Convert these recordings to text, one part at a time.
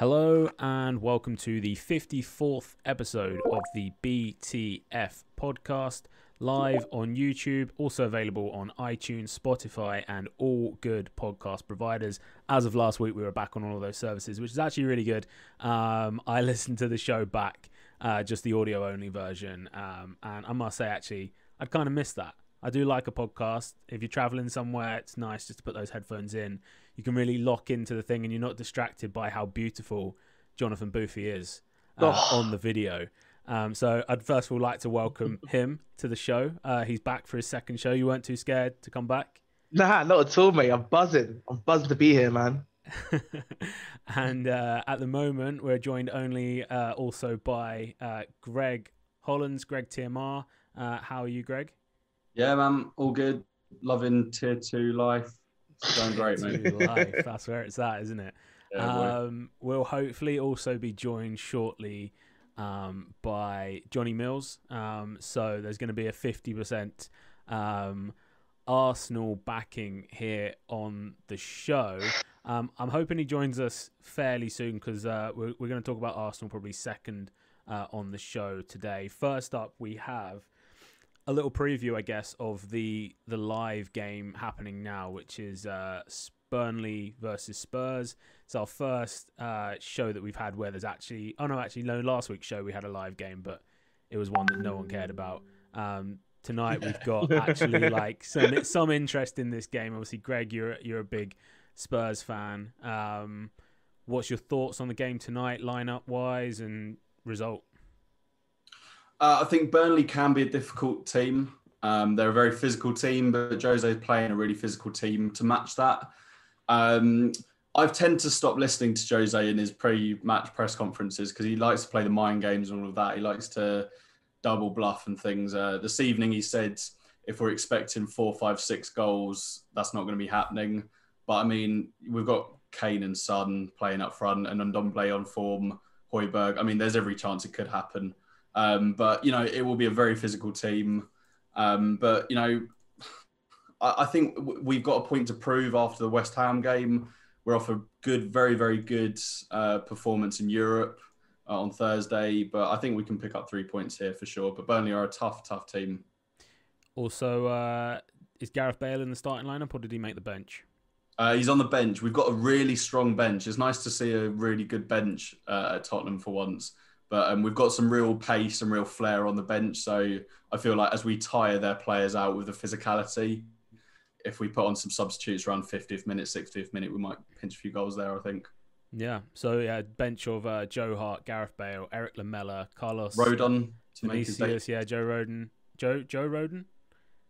Hello and welcome to the 54th episode of the BTF podcast, live on YouTube, also available on iTunes, Spotify, and all good podcast providers. As of last week, we were back on all of those services, which is actually really good. Um, I listened to the show back, uh, just the audio only version, um, and I must say, actually, I'd kind of missed that. I do like a podcast. If you're traveling somewhere, it's nice just to put those headphones in. You can really lock into the thing and you're not distracted by how beautiful Jonathan Boothie is uh, oh. on the video. Um, so I'd first of all like to welcome him to the show. Uh, he's back for his second show. You weren't too scared to come back? Nah, not at all, mate. I'm buzzing. I'm buzzing to be here, man. and uh, at the moment, we're joined only uh, also by uh, Greg Hollands, Greg TMR. Uh, how are you, Greg? Yeah, man, all good. Loving tier two life. It's going great, mate. life. That's where it's at, isn't it? Yeah, um, we'll hopefully also be joined shortly um, by Johnny Mills. Um, so there's going to be a 50% um, Arsenal backing here on the show. Um, I'm hoping he joins us fairly soon because uh, we're, we're going to talk about Arsenal probably second uh, on the show today. First up, we have a little preview, I guess, of the the live game happening now, which is uh, Burnley versus Spurs. It's our first uh, show that we've had where there's actually. Oh no, actually, no. Last week's show we had a live game, but it was one that no one cared about. Um, tonight we've got actually like some some interest in this game. Obviously, Greg, you're you're a big Spurs fan. Um, what's your thoughts on the game tonight, lineup wise and result? Uh, I think Burnley can be a difficult team. Um, they're a very physical team, but Jose's playing a really physical team to match that. Um, I've tend to stop listening to Jose in his pre-match press conferences because he likes to play the mind games and all of that. He likes to double bluff and things. Uh, this evening he said if we're expecting four, five, six goals, that's not going to be happening. But I mean, we've got Kane and Son playing up front and Ndombele on form, Højbjerg. I mean, there's every chance it could happen. Um, but you know, it will be a very physical team. Um, but you know, I, I, think we've got a point to prove after the West Ham game. We're off a good, very, very good uh, performance in Europe uh, on Thursday, but I think we can pick up three points here for sure. But Burnley are a tough, tough team. Also, uh, is Gareth Bale in the starting lineup, or did he make the bench? Uh, he's on the bench. We've got a really strong bench. It's nice to see a really good bench uh, at Tottenham for once. But um, we've got some real pace and real flair on the bench. So I feel like as we tire their players out with the physicality, if we put on some substitutes around 50th minute, 60th minute, we might pinch a few goals there, I think. Yeah. So yeah, bench of uh, Joe Hart, Gareth Bale, Erik Lamela, Carlos Rodon, Vinicius, yeah, Joe Rodon, Joe Joe Rodon.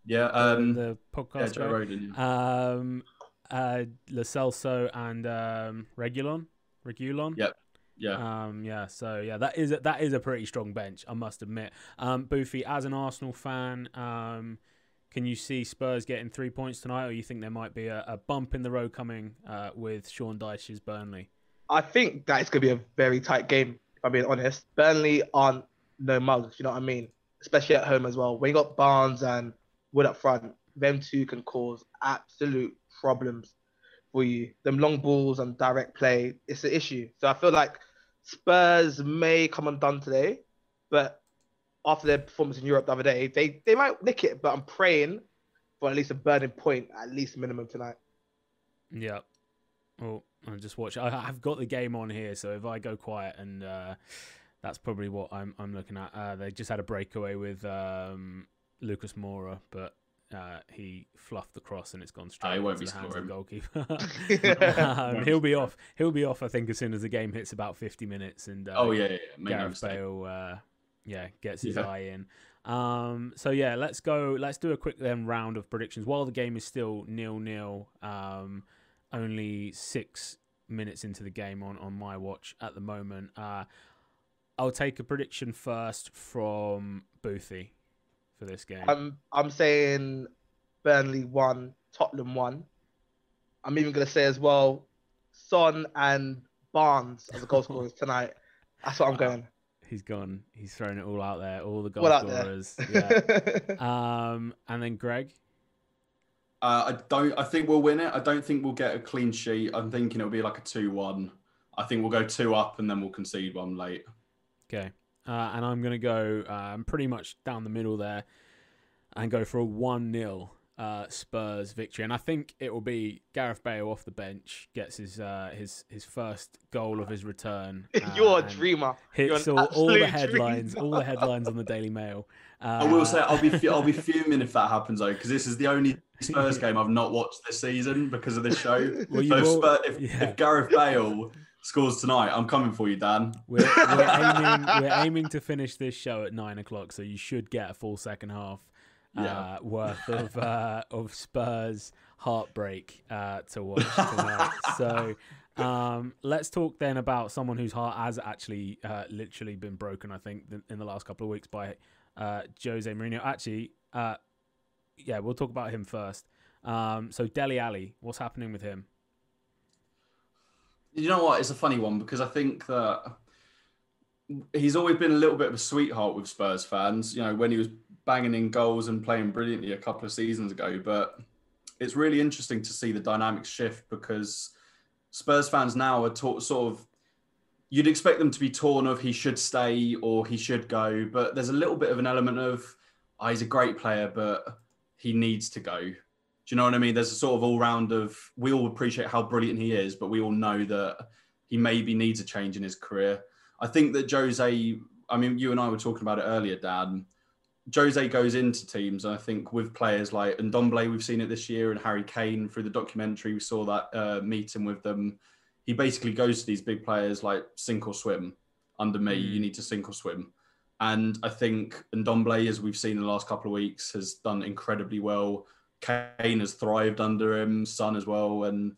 Yeah, um, the, podcast. Yeah, Joe Rodon. Yeah. Um, uh, Lo Celso and um, Reguilón. Reguilón. Yep. Yeah. Um, yeah. So yeah, that is a, that is a pretty strong bench, I must admit. Um, Boothie, as an Arsenal fan, um, can you see Spurs getting three points tonight, or you think there might be a, a bump in the road coming uh, with Sean Dyche's Burnley? I think that it's going to be a very tight game. If I'm being honest, Burnley aren't no mugs. You know what I mean? Especially at home as well. When you got Barnes and Wood up front, them two can cause absolute problems for you. Them long balls and direct play, it's an issue. So I feel like Spurs may come undone today, but after their performance in Europe the other day, they, they might nick it. But I'm praying for at least a Burnley point, at least minimum tonight. Yeah. Well, I'll just watch. I, have got the game on here, so if I go quiet, and uh, that's probably what I'm I'm looking at. Uh, they just had a breakaway with um, Lucas Moura, but uh, he fluffed the cross and it's gone straight into the hands of the goalkeeper. um, he'll be off. He'll be off. I think as soon as the game hits about fifty minutes and uh, oh yeah, yeah. Gareth Bale, uh, yeah, gets his yeah. eye in. Um, so yeah, let's go. Let's do a quick then round of predictions while the game is still nil nil. Um, only six minutes into the game on on my watch at the moment. Uh, I'll take a prediction first from Boothie for this game? I'm I'm saying Burnley one, Tottenham one. I'm even gonna say as well, Son and Barnes as the goal scorers tonight. That's what I'm going. He's gone. He's thrown it all out there. All the goal scorers. Yeah. um, and then Greg. Uh, I don't. I think we'll win it. I don't think we'll get a clean sheet. I'm thinking it'll be like a two-one. I think we'll go two up and then we'll concede one late. Okay. Uh, and I'm going to go um, pretty much down the middle there and go for a 1 0 uh, Spurs victory. And I think it will be Gareth Bale off the bench, gets his uh, his his first goal of his return. You're a dreamer. Hits You're all, all the headlines, dreamer. all the headlines on the Daily Mail. I will say I'll be I'll be fuming if that happens though, because this is the only Spurs game I've not watched this season because of this show. Well, so if, will- Spurs, if, yeah. if Gareth Bale scores tonight, I'm coming for you, Dan. We're, we're aiming we're aiming to finish this show at nine o'clock, so you should get a full second half uh, Yeah. worth of uh, of Spurs heartbreak uh, to watch tonight. so um, let's talk then about someone whose heart has actually uh, literally been broken. I think in the last couple of weeks by uh, Jose Mourinho. Actually, uh, yeah, we'll talk about him first. Um, so Dele Alli, what's happening with him? You know what? It's a funny one because I think that he's always been a little bit of a sweetheart with Spurs fans. You know, when he was banging in goals and playing brilliantly a couple of seasons ago, but it's really interesting to see the dynamic shift because Spurs fans now are ta- sort of. You'd expect them to be torn of he should stay or he should go, but there's a little bit of an element of oh, he's a great player, but he needs to go. Do you know what I mean? There's a sort of all round of we all appreciate how brilliant he is, but we all know that he maybe needs a change in his career. I think that Jose, I mean, you and I were talking about it earlier, Dan. Jose goes into teams, and I think with players like Ndombele, we've seen it this year, and Harry Kane through the documentary, we saw that uh, meeting with them. He basically goes to these big players like sink or swim. Under me, Mm. you need to sink or swim. And I think Ndombele, as we've seen in the last couple of weeks, has done incredibly well. Kane has thrived under him, Son as well, and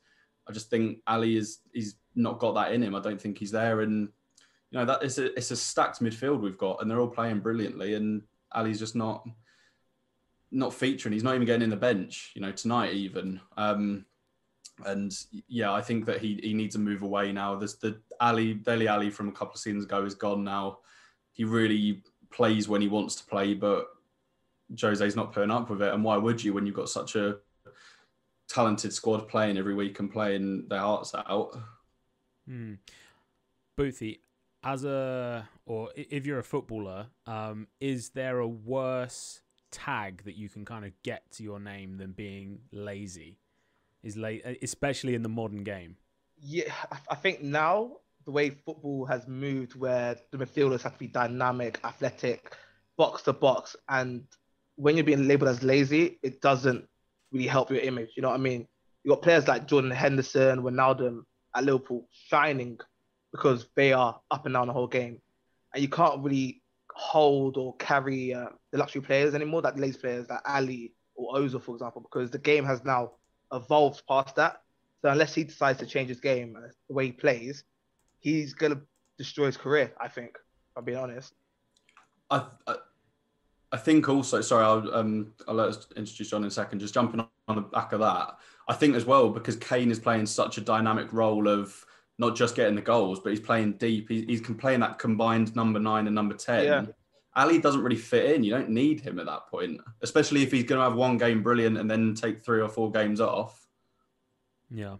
I just think Alli is he's not got that in him. I don't think he's there, and you know that it's a it's a stacked midfield we've got, and they're all playing brilliantly, and Alli's just not not featuring. He's not even getting in the bench, you know, tonight even. Um, and yeah, I think that he he needs to move away now. There's the Alli Dele Alli from a couple of seasons ago is gone now. He really plays when he wants to play, but Jose's not putting up with it. And why would you when you've got such a talented squad playing every week and playing their hearts out? Hmm. Boothie, as a or if you're a footballer, um, is there a worse tag that you can kind of get to your name than being lazy? Is late, especially in the modern game. Yeah, I- I think now the way football has moved, where the midfielders have to be dynamic, athletic, box to box, and when you're being labelled as lazy, it doesn't really help your image. You know what I mean? You got players like Jordan Henderson, Ronaldo at Liverpool shining because they are up and down the whole game, and you can't really hold or carry uh, the luxury players anymore, like lazy players like Alli or Ozil, for example, because the game has now evolved past that. So unless he decides to change his game, uh, the way he plays, he's gonna destroy his career. I think. If I'm being honest. I, I think also, sorry, I'll, um, I'll let us introduce John in a second. Just jumping on the back of that, I think as well because Kane is playing such a dynamic role of not just getting the goals, but he's playing deep. He's, he's playing that combined number nine and number ten. Yeah. Alli doesn't really fit in. You don't need him at that point, especially if he's going to have one game brilliant and then take three or four games off. Yeah.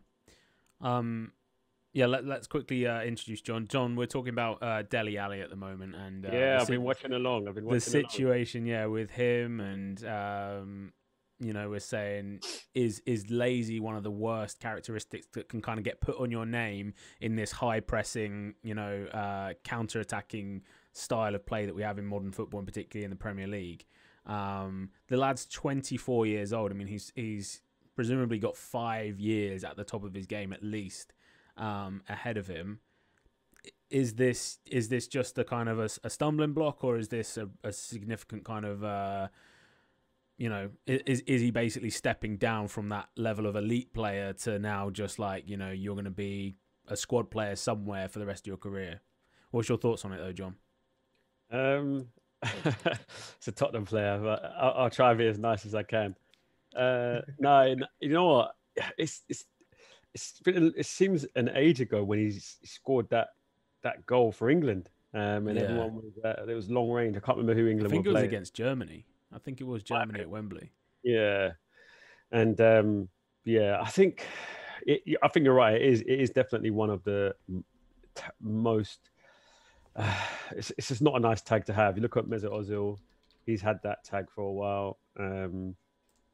Um. Yeah. Let, let's quickly uh, introduce John. John, we're talking about uh, Dele Alli at the moment, and uh, yeah, the I've been watching along. I've been the watching along. situation, yeah, with him and um, you know, we're saying is is lazy one of the worst characteristics that can kind of get put on your name in this high pressing, you know, uh, counter attacking style of play that we have in modern football, and particularly in the Premier League. Um, the lad's 24 years old. I mean, he's he's presumably got five years at the top of his game at least um, ahead of him is this is this just a kind of a, a stumbling block or is this a, a significant kind of uh you know is is he basically stepping down from that level of elite player to now just like you know you're going to be a squad player somewhere for the rest of your career what's your thoughts on it though john Um, it's a Tottenham player, but I'll, I'll try and be as nice as I can. Uh, no, you know what? It's it's it seems an age ago when he scored that that goal for England. Um, and Yeah. everyone was uh, it was long range. I can't remember who i England think it was playing. against germany i think it was germany at wembley Yeah, and um, yeah, I think it, I think you're right. It is it is definitely one of the t- most. Uh, it's it's just not a nice tag to have. You look at Mesut Ozil, he's had that tag for a while. Um,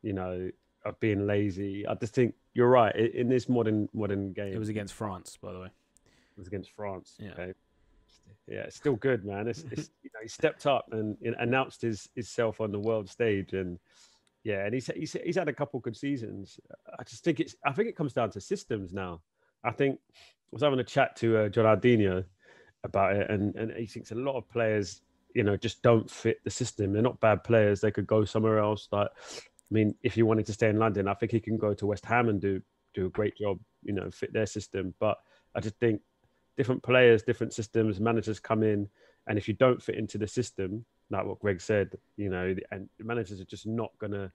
you know, of being lazy. I just think you're right. In, this modern modern game, It was against France, by the way. it was against France. Yeah. Okay. Yeah, it's still good, man. It's, it's you know he stepped up and you know, announced his himself on the world stage, and yeah, and he's, he's he's had a couple good seasons. I just think it's I think it comes down to systems now. I think I was having a chat to uh, John Ardino about it, and and he thinks a lot of players, you know, just don't fit the system. They're not bad players. They could go somewhere else. Like, I mean, if he wanted to stay in London, I think he can go to West Ham and do do a great job. You know, fit their system. But I just think different players, different systems, managers come in, and if you don't fit into the system, like what Greg said, you know, and managers are just not gonna,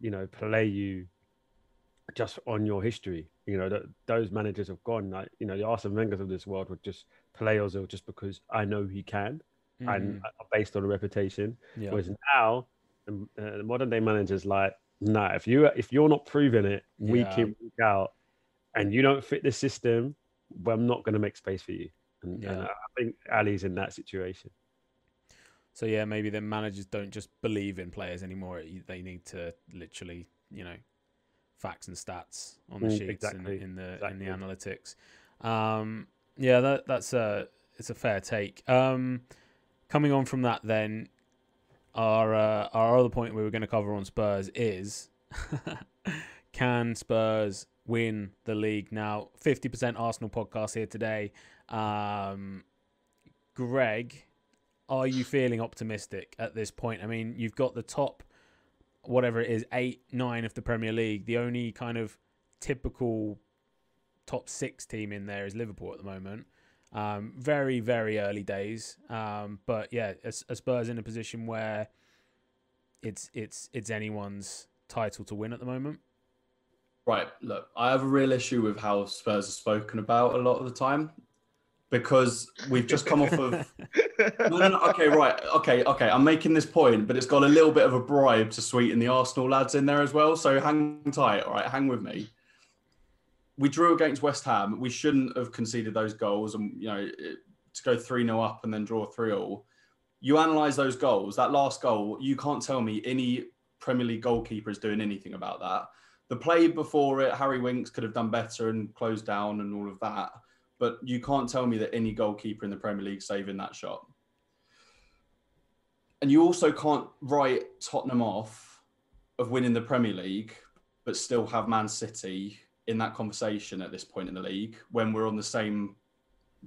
you know, play you just on your history. You know, that those managers have gone. Like, you know, the Arsene Wenger's of this world would just play Ozil just because I know he can, and uh, based on a reputation. Mm, yeah. Whereas now, uh, the modern day managers like, nah, if you if you're not proving it week Yeah. in week out, and you don't fit the system, well, I'm not going to make space for you. And, and Yeah. I think Alli's in that situation. So yeah, maybe the managers don't just believe in players anymore. They need to literally, you know, facts and stats on the Mm, sheets exactly, and in the exactly. in the analytics. Um, yeah, that that's a it's a fair take. Um, coming on from that, then our uh, our other point we were going to cover on Spurs is can Spurs win the league now? Fifty percent Arsenal podcast here today. Um, Greg, are you feeling optimistic at this point? I mean, you've got the top, whatever it is, eight, nine of the Premier League. The only kind of typical top six team in there is Liverpool at the moment. Um, very, very early days. Um, but yeah, a, a Spurs in a position where it's it's it's anyone's title to win at the moment. Right. Look, I have a real issue with how Spurs are spoken about a lot of the time because we've just come off of. No, no, no. Okay, right. Okay, okay. I'm making this point, but it's got a little bit of a bribe to sweeten the Arsenal lads in there as well. So hang tight. All right, hang with me. We drew against West Ham. We shouldn't have conceded those goals, and you know, it- to go three 0 up and then draw three all. You analyse those goals. That last goal, you can't tell me any Premier League goalkeeper is doing anything about that. The play before it, Harry Winks could have done better and closed down and all of that. But you can't tell me that any goalkeeper in the Premier League saving that shot. And you also can't write Tottenham off of winning the Premier League, but still have Man City in that conversation at this point in the league when we're on the same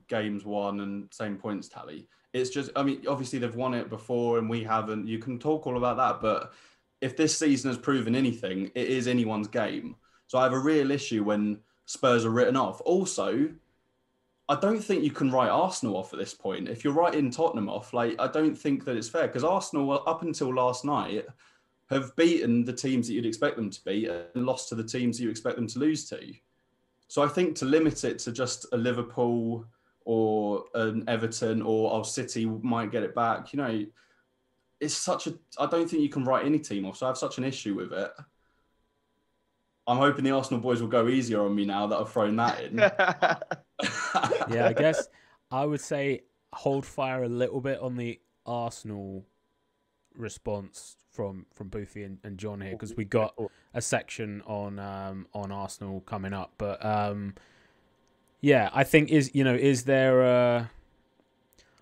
games won and same points tally. It's just, I mean, obviously they've won it before and we haven't. You can talk all about that, but if this season has proven anything, it is anyone's game. So I have a real issue when Spurs are written off. Also, I don't think you can write Arsenal off at this point. If you're writing Tottenham off, like I don't think that it's fair because Arsenal, up until last night, have beaten the teams that you'd expect them to beat and lost to the teams you expect them to lose to. So I think to limit it to just a Liverpool or an Everton or oh, City might get it back, you know, it's such a. I don't think you can write any team off. So I have such an issue with it. I'm hoping the Arsenal boys will go easier on me now that I've thrown that in. yeah, I guess I would say hold fire a little bit on the Arsenal response from from Boothie and, and John here because we got a section on um on Arsenal coming up. But um yeah, I think is you know is there a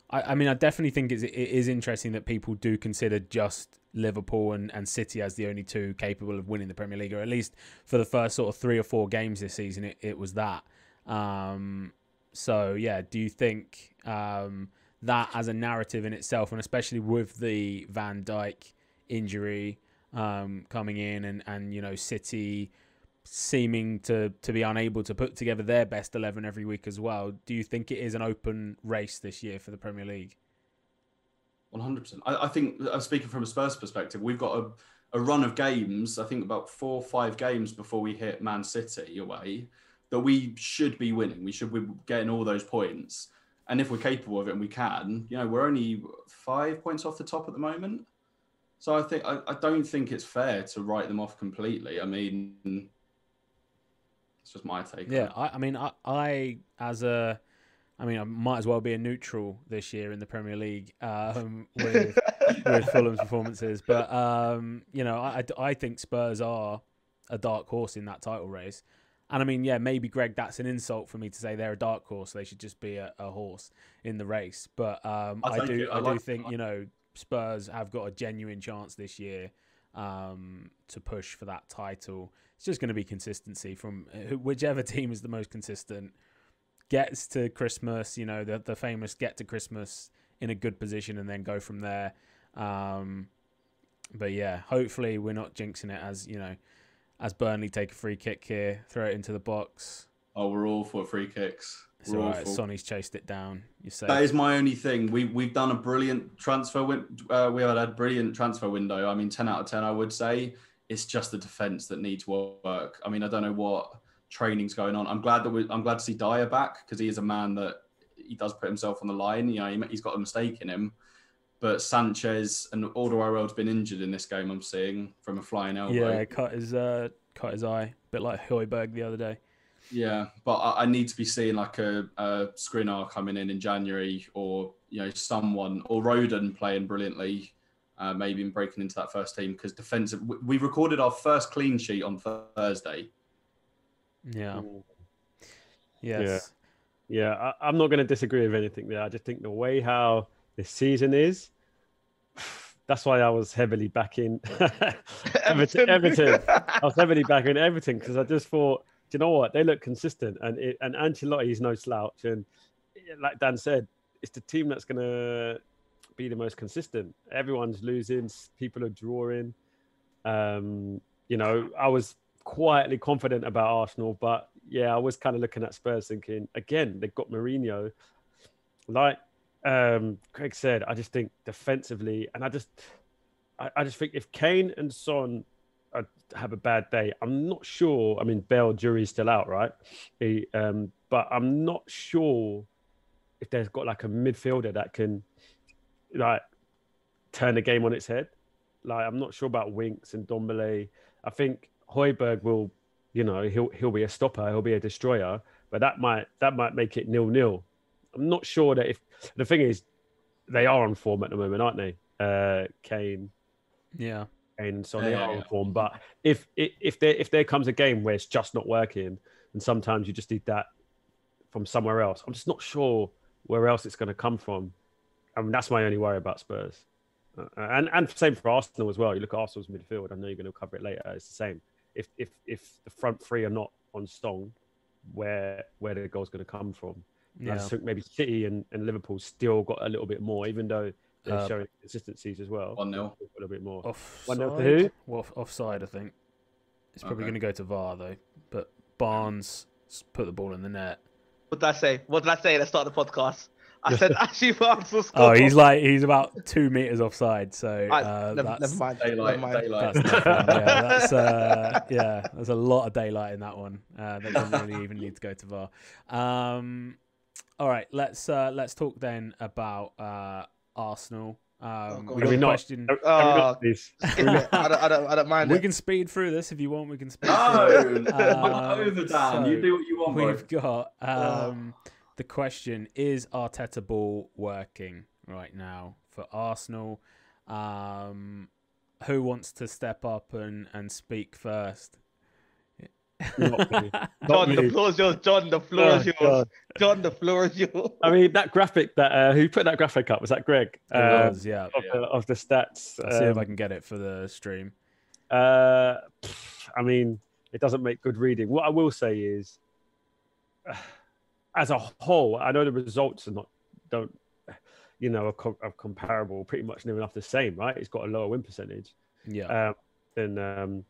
I, I mean I definitely think it's, it is interesting that people do consider just Liverpool and, and City as the only two capable of winning the Premier League, or at least for the first sort of three or four games this season, it, it was that. Um, so yeah, do you think um, that as a narrative in itself, and especially with the Van Dijk injury um, coming in, and and you know City seeming to to be unable to put together their best eleven every week as well, do you think it is an open race this year for the Premier League? One hundred percent. I think I'm speaking from a Spurs perspective. We've got a, a run of games. I think about four or five games before we hit Man City away that we should be winning. We should be getting all those points. And if we're capable of it and we can, you know, we're only five points off the top at the moment. So I think I, I don't think it's fair to write them off completely. I mean, it's just my take. on Yeah, it. I, I mean, I, I as a I mean, I might as well be a neutral this year in the Premier League um, with with Fulham's performances. But um, you know, I, I think Spurs are a dark horse in that title race. And I mean, yeah, maybe Greg, that's an insult for me to say they're a dark horse. They should just be a, a horse in the race. But um, I, I do, I, I like do think you know Spurs have got a genuine chance this year um, to push for that title. It's just going to be consistency from whichever team is the most consistent gets to Christmas. You know, the the famous get to Christmas in a good position and then go from there. Um, but yeah, hopefully we're not jinxing it as you know as Burnley take a free kick here, throw it into the box. Oh, we're all for free kicks. It's all right. Sonny's chased it down. You say that is my only thing. We we've done a brilliant transfer. Win- uh, we had a brilliant transfer window. I mean, ten out of ten. I would say it's just the defense that needs work. I mean, I don't know what training's going on. I'm glad that we, I'm glad to see Dier back because he is a man that he does put himself on the line. You know, he, has got a mistake in him. But Sanchez and Alderweireld has been injured in this game. I'm seeing from a flying elbow. Yeah, cut his uh, cut his eye, a bit like Højbjerg the other day. Yeah, but I, I need to be seeing like a, a Skriniar coming in in January, or you know someone, or Rodon playing brilliantly, uh, maybe in breaking into that first team because defensive. We, we recorded our first clean sheet on Thursday. Yeah. Yes. Yeah, yeah I, am not going to disagree with anything there. I just think the way how the season is, that's why I was heavily backing Everton. Everton. I was heavily backing Everton because I just thought, do you know what? They look consistent, and it, and Ancelotti is no slouch. And like Dan said, it's the team that's going to be the most consistent. Everyone's losing, people are drawing. Um, you know, I was quietly confident about Arsenal, but yeah, I was kind of looking at Spurs thinking, again, they've got Mourinho. Like um, Craig said, I just think defensively, and I just, I, I just think if Kane and Son have a bad day, I'm not sure. I mean, Bale jury's still out, right? He, um, but I'm not sure if there's got like a midfielder that can like turn the game on its head. Like I'm not sure about Winks and Ndombele. I think Højbjerg will, you know, he'll he'll be a stopper, he'll be a destroyer, but that might that might make it nil nil. I'm not sure that if the thing is, they are on form at the moment, aren't they? Uh, Kane, yeah, and so they are on form. But if if there if there comes a game where it's just not working, and sometimes you just need that from somewhere else, I'm just not sure where else it's going to come from. I mean, that's my only worry about Spurs. Uh, and and same for Arsenal as well. You look at Arsenal's midfield. I know you're going to cover it later. It's the same if if if the front three are not on stone, where where the goal's going to come from. Yeah. I think maybe City and, and Liverpool still got a little bit more, even though they're uh, showing consistencies as well. One 0 a little bit more. Offside? One 0 who? Well, offside, I think. It's probably okay. going to go to VAR though. But Barnes put the ball in the net. What did I say? What did I say at the start of the podcast? I said Ashley Barnes will score. Oh, he's like he's about two meters offside. So uh, never, that's, never mind. Daylight, never mind. daylight. That's yeah, that's uh, yeah. There's a lot of daylight in that one. Uh, that doesn't really even need to go to VAR. Um, all right, let's uh, let's talk then about uh, Arsenal. Um, oh, we got a question. Oh, I, don't, I, don't, I don't mind. We it. can speed through this if you want. We can speed. No, through it. Um, over, Dan. So you do what you want. We've bro. got. Um, oh the question is Arteta ball working right now for Arsenal? Um, who wants to step up and, and speak first? John, the floor is yours. John, the floor is oh, yours. John, the floor is yours. I mean, that graphic that uh, who put that graphic up was that Greg? It um, was, yeah. Of, yeah. The, of the stats. I'll um, see if I um, can get it for the stream. Uh, I mean, it doesn't make good reading. What I will say is, uh, as a whole, I know the results are not don't you know are, are comparable, pretty much near enough the same, right? It's got a lower win percentage, yeah, um, than um,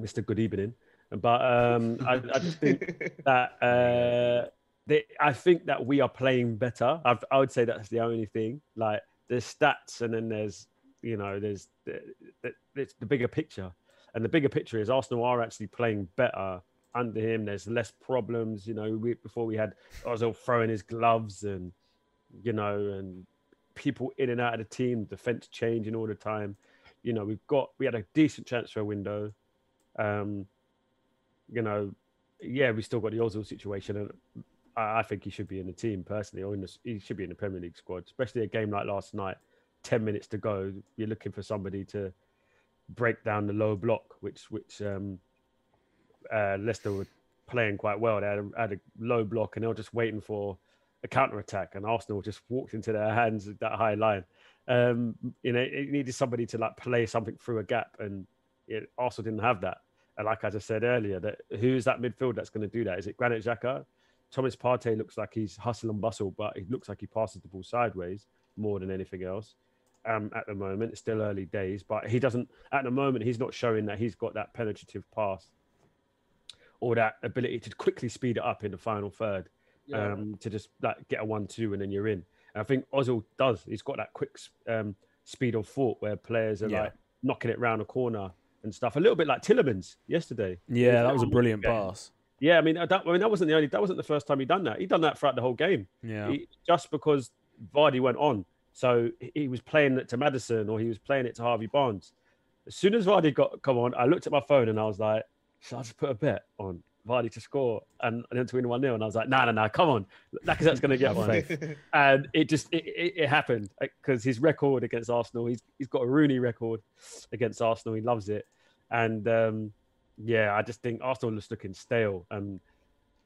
Mr. Good Evening, but um, I, I, just think that uh, they, I think that we are playing better. I've, I would say that's the only thing. Like there's stats, and then there's you know there's the, the, the bigger picture, and the bigger picture is Arsenal are actually playing better under him. There's less problems. You know, we, before we had Ozil throwing his gloves and you know, and people in and out of the team, defense changing all the time. You know, we've got we had a decent transfer window. Um, you know, yeah, we still got the Ozil situation, and I, I think he should be in the team personally, or in the, he should be in the Premier League squad, especially a game like last night. Ten minutes to go, you're looking for somebody to break down the low block, which which um, uh, Leicester were playing quite well. They had a, had a low block, and they were just waiting for a counter attack, and Arsenal just walked into their hands at that high line. Um, you know, it needed somebody to like play something through a gap, and it, Arsenal didn't have that. Like I said earlier, that who is that midfield that's going to do that? Is it Granit Xhaka? Thomas Partey looks like he's hustle and bustle, but he looks like he passes the ball sideways more than anything else. Um, at the moment, it's still early days, but he doesn't. At the moment, he's not showing that he's got that penetrative pass or that ability to quickly speed it up in the final third, yeah. um, to just like get a one-two and then you're in. And I think Ozil does. He's got that quick um, speed of thought where players are yeah. like knocking it round a corner and stuff. A little bit like Tielemans yesterday. Yeah, that was a brilliant pass. Yeah, I mean that. I mean that wasn't the only. That wasn't the first time he'd done that. He'd done that throughout the whole game. Yeah. He, just because Vardy went on, so he was playing it to Maddison or he was playing it to Harvey Barnes. As soon as Vardy got come on, I looked at my phone and I was like, should I just put a bet on Vardy to score and, and then to win 1 0? And I was like, no, no, no, come on. Lacazette's going to get one. and it just, it, it, it happened because his record against Arsenal, he's, he's got a Rooney record against Arsenal. He loves it. And um, yeah, I just think Arsenal is looking stale. And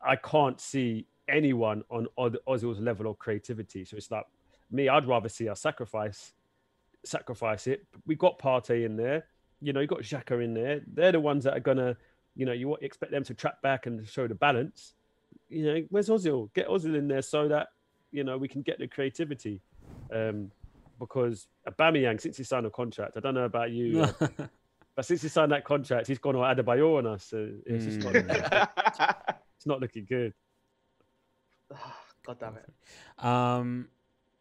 I can't see anyone on Ozil's level of creativity. So it's like, me, I'd rather see us sacrifice sacrifice it. We got Partey in there. You know, you got Xhaka in there. They're the ones that are gonna, you know, you expect them to track back and show the balance. You know, where's Ozil? Get Ozil in there so that you know we can get the creativity. Um, because Aubameyang, since he signed a contract, I don't know about you, uh, but since he signed that contract, he's gone on Adebayor on us. So it's mm. just not, it's not looking good. God damn it. Um,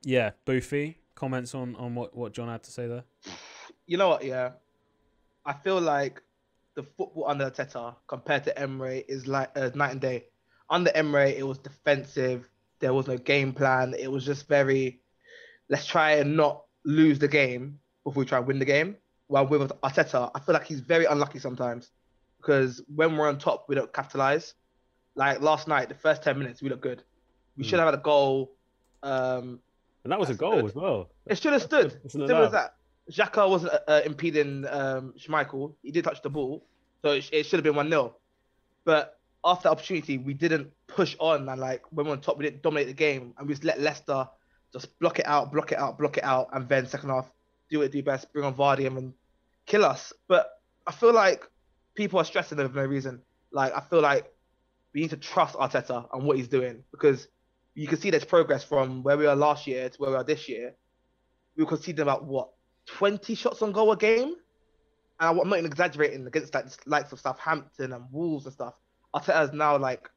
yeah, Boofy. Comments on on what what John had to say there. You know what? Yeah, I feel like the football under Teta compared to Emery is like uh, night and day. Under Emery, it was defensive. There was no game plan. It was just very, let's try and not lose the game before we try and win the game. While with Arteta, I feel like he's very unlucky sometimes because when we're on top, we don't capitalize. Like last night, the first 10 minutes, we look good. We mm. should have had a goal. Um, and that was a goal as well. It should have stood. Simple as that. Xhaka wasn't uh, uh, impeding um, Schmeichel. He did touch the ball, so it, it should have been one 0 But after the opportunity, we didn't push on and like when we're on top, we didn't dominate the game, and we just let Leicester just block it out, block it out, block it out, and then second half do what do best, bring on Vardy and kill us. But I feel like people are stressing for no reason. Like I feel like we need to trust Arteta and what he's doing because you can see there's progress from where we were last year to where we are this year. We were conceding about what 20 shots on goal a game. And I'm not even exaggerating against like likes of Southampton and Wolves and stuff. Arteta's now like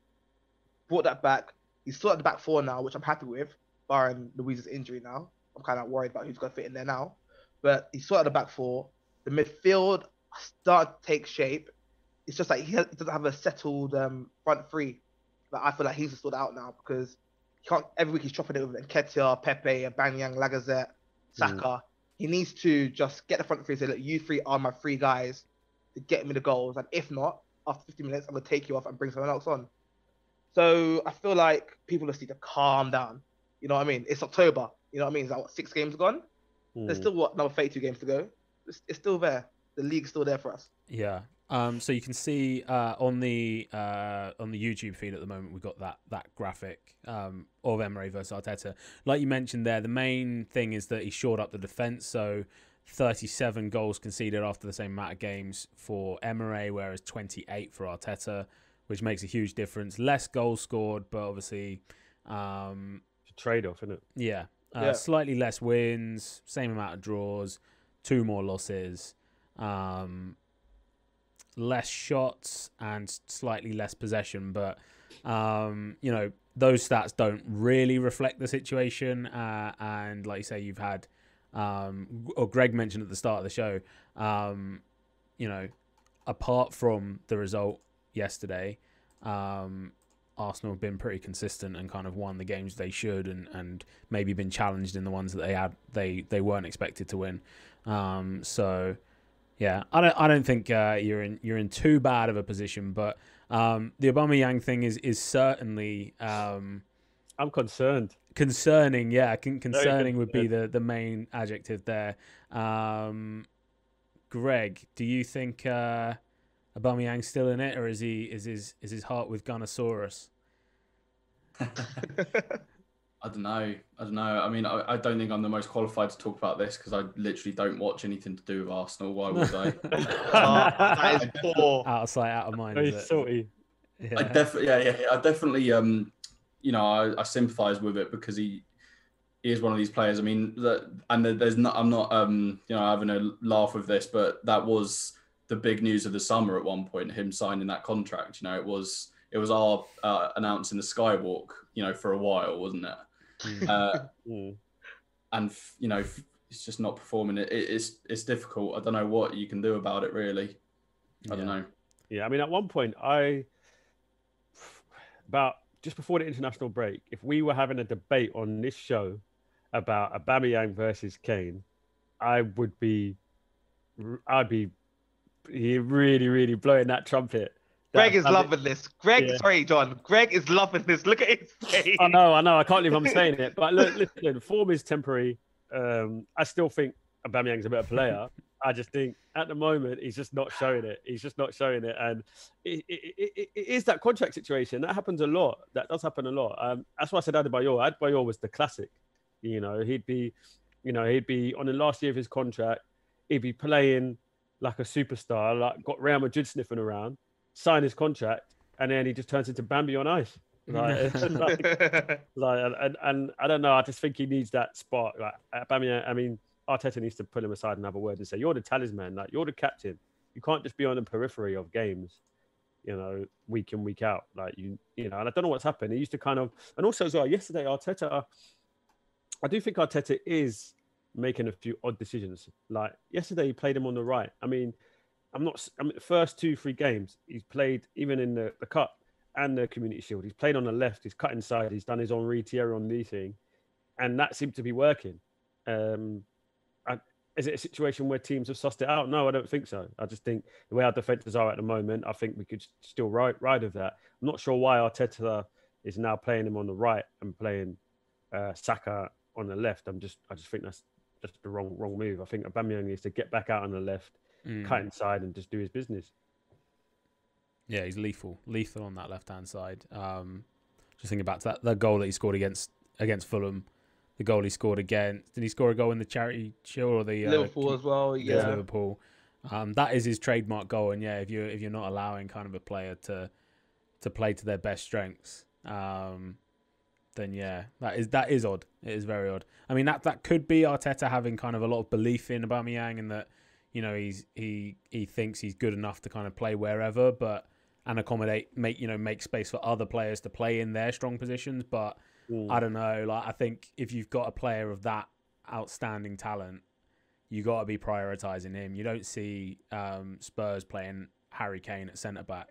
brought that back. He's still at the back four now, which I'm happy with, barring Luiz's injury now. I'm kind of worried about who's going to fit in there now. But he's still at the back four. The midfield start to take shape. It's just like he, doesn't have a settled um, front three. But I feel like he's just sort out now because he can't every week he's chopping it with Nketiah, Pepe, Banyang, Lacazette, Saka. Mm. He needs to just get the front three and say, look, you three are my three guys to get me the goals. And if not, after 50 minutes, I'm gonna take you off and bring someone else on. So I feel like people just need to calm down. You know what I mean? It's October. You know what I mean? Is that what six games gone? Mm. There's still what another 32 games to go. It's, it's still there. The league's still there for us. Yeah, um, so you can see uh, on the uh, on the YouTube feed at the moment we've got that that graphic um, of Emery versus Arteta. Like you mentioned there, the main thing is that he shored up the defense. So 37 goals conceded after the same amount of games for Emery, whereas 28 for Arteta, which makes a huge difference. Less goals scored, but obviously um, trade off, isn't it? Yeah, uh, yeah, slightly less wins, same amount of draws, two more losses. Um, less shots and slightly less possession, but um, you know those stats don't really reflect the situation. Uh, and like you say, you've had, um, or Greg mentioned at the start of the show, um, you know, apart from the result yesterday, um, Arsenal have been pretty consistent and kind of won the games they should, and, and maybe been challenged in the ones that they had they they weren't expected to win. Um, so yeah, I don't I don't think uh, you're in you're in too bad of a position, but Um, the Aubameyang thing is is certainly um, I'm concerned. concerning. Yeah, con- concerning would be the the main adjective there. Um, Greg, do you think uh, Aubameyang's still in it, or is he is his is his heart with Gunnersaurus? I don't know. I don't know. I mean, I, I don't think I'm the most qualified to talk about this because I literally don't watch anything to do with Arsenal. Why would I? Oh, that is poor. Out of sight, out of mind. Very is it? salty. Yeah. I definitely, yeah, yeah, I definitely, um, you know, I, I sympathise with it because he, he is one of these players. I mean, that, and there's not, I'm not, um, you know, having a laugh with this, but that was the big news of the summer at one point. Him signing that contract. You know, it was, it was our uh, announcing the Skywalk. You know, for a while, wasn't it? Mm. Uh, Mm. and you know, it's just not performing. It, it, it's, it's difficult. I don't know what you can do about it. Really, I don't know. Yeah, I mean, at one point, I about just before the international break, if we were having a debate on this show about Aubameyang versus Kane, I would be, I'd be really, really blowing that trumpet. Greg is loving this. Greg, Yeah. sorry, John. Greg is loving this. Look at his face. I know, I know. I can't believe I'm saying it, but look, listen, form is temporary. Um, I still think Aubameyang's a better player. I just think at the moment he's just not showing it. He's just not showing it, and it, it, it, it is that contract situation that happens a lot. That does happen a lot. Um, that's why I said Adebayor. Adebayor was the classic. You know, he'd be, you know, he'd be on the last year of his contract. He'd be playing like a superstar, like got Real Madrid sniffing around, sign his contract, and then he just turns into Bambi on ice. Like, like, like and, and, I don't know. I just think he needs that spot. Like uh, Aubameyang, I mean, Arteta needs to pull him aside and have a word and say, "You're the talisman. Like you're the captain. You can't just be on the periphery of games, you know, week in week out. Like you, you know." And I don't know what's happened. He used to kind of, and also as well, yesterday Arteta, uh, I do think Arteta is making a few odd decisions. Like yesterday, he played him on the right. I mean, I'm not. I mean, the first two, three games he's played, even in the, the cup and the Community Shield, he's played on the left. He's cut inside. He's done his Henri Thierry on the thing, and that seemed to be working. Um, I, is it a situation where teams have sussed it out? No, I don't think so. I just think the way our defenders are at the moment, I think we could still ride ride of that. I'm not sure why Arteta is now playing him on the right and playing uh, Saka on the left. I'm just, I just think that's just the wrong wrong move. I think Aubameyang needs to get back out on the left, Mm. cut inside, and just do his business. Yeah, he's lethal, lethal on that left hand side. Um, just thinking back to that, that goal that he scored against against Fulham, the goal he scored against. Did he score a goal in the charity shield or the uh, Liverpool as well. Yeah. Liverpool? Um, that is his trademark goal, and yeah, if you if you're not allowing kind of a player to to play to their best strengths, um, then yeah, that is that is odd. It is very odd. I mean, that that could be Arteta having kind of a lot of belief in Aubameyang, and that you know he's he he thinks he's good enough to kind of play wherever, but and accommodate make you know make space for other players to play in their strong positions. But Mm. I don't know. Like I think if you've got a player of that outstanding talent, you got to be prioritizing him. You don't see um, Spurs playing Harry Kane at centre back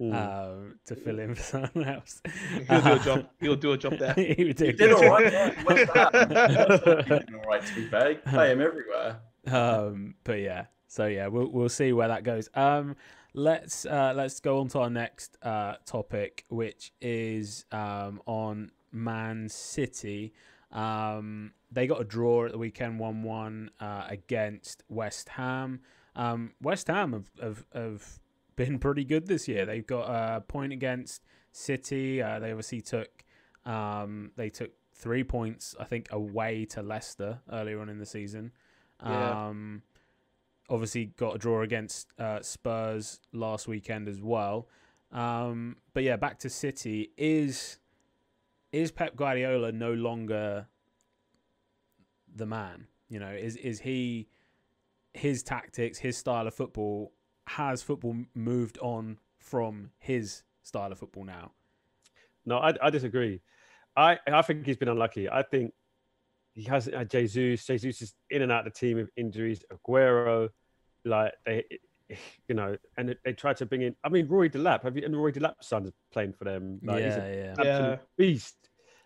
um, to fill in for someone else. He'll do a job. He'll do a job there. he would do. He did all right. Yeah. West Ham. He did all right. To be fair, play him everywhere. Um, but yeah, so yeah, we'll we'll see where that goes. Um, let's uh, let's go on to our next uh, topic, which is um, on Man City. Um, they got a draw at the weekend, one one uh, against West Ham. Um, West Ham have, have have been pretty good this year. They've got a point against City. Uh, they obviously took um, they took three points, I think, away to Leicester earlier on in the season. Yeah. Um, obviously got a draw against uh, Spurs last weekend as well. Um, but yeah, back to City. Is is Pep Guardiola no longer the man? You know, is is he his tactics, his style of football? Has football moved on from his style of football now? No, I, I disagree. I, I think he's been unlucky. I think he hasn't had Jesus. Jesus is in and out of the team with injuries. Aguero, like they, you know, and they tried to bring in. I mean, Rory Delap. Have you? And Rory Delap's is playing for them. Like, he's yeah, a yeah. absolute Yeah. beast.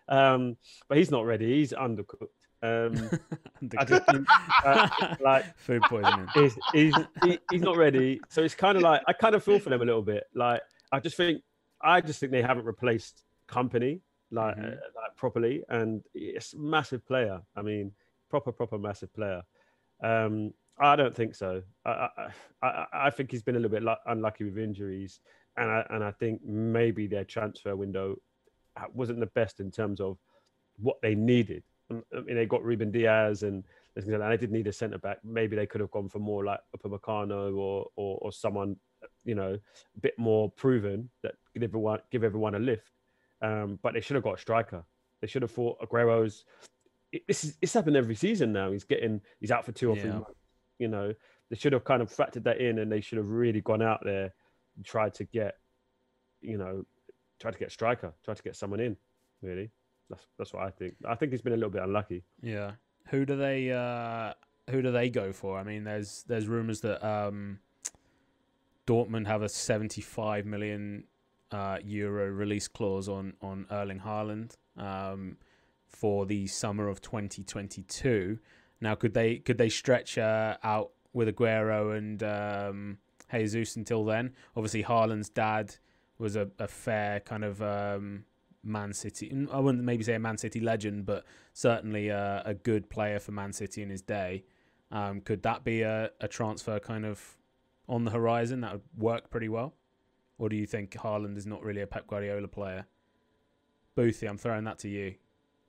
Um, but he's not ready. He's undercooked. Um, I just think, uh, like food poisoning. he's, he's, he, he's not ready. So it's kind of like I kind of feel for them a little bit. Like I just think I just think they haven't replaced Kompany like Mhm. uh, like properly, and it's a massive player. I mean, proper proper massive player. Um, I don't think so. I I, I, I think he's been a little bit lu- unlucky with injuries, and I and I think maybe their transfer window uh, wasn't the best in terms of what they needed. Um, I mean, they got Ruben Dias and things like that, and they didn't need a centre back. Maybe they could have gone for more like Upamecano or, or or someone, you know, a bit more proven that give everyone give everyone a lift. Um, but they should have got a striker. They should have thought Aguero's. it- This is it's happened every season now. He's getting he's out for two or three months. You know, they should have kind of factored that in, and they should have really gone out there and tried to get, you know, tried to get a striker, tried to get someone in. Really, that's that's what I think. I think he's been a little bit unlucky. Yeah. Who do they uh who do they go for? I mean there's there's rumors that um Dortmund have a 75 million uh euro release clause on on Erling Haaland um for the summer of 2022. Now could they could they stretch uh, out with Aguero and um Jesus until then? Obviously Haaland's dad was a, a fair kind of um Man City. I wouldn't maybe say a Man City legend, but certainly a, a good player for Man City in his day. Um, could that be a, a transfer kind of on the horizon that would work pretty well? Or do you think Haaland is not really a Pep Guardiola player? Boothie, I'm throwing that to you.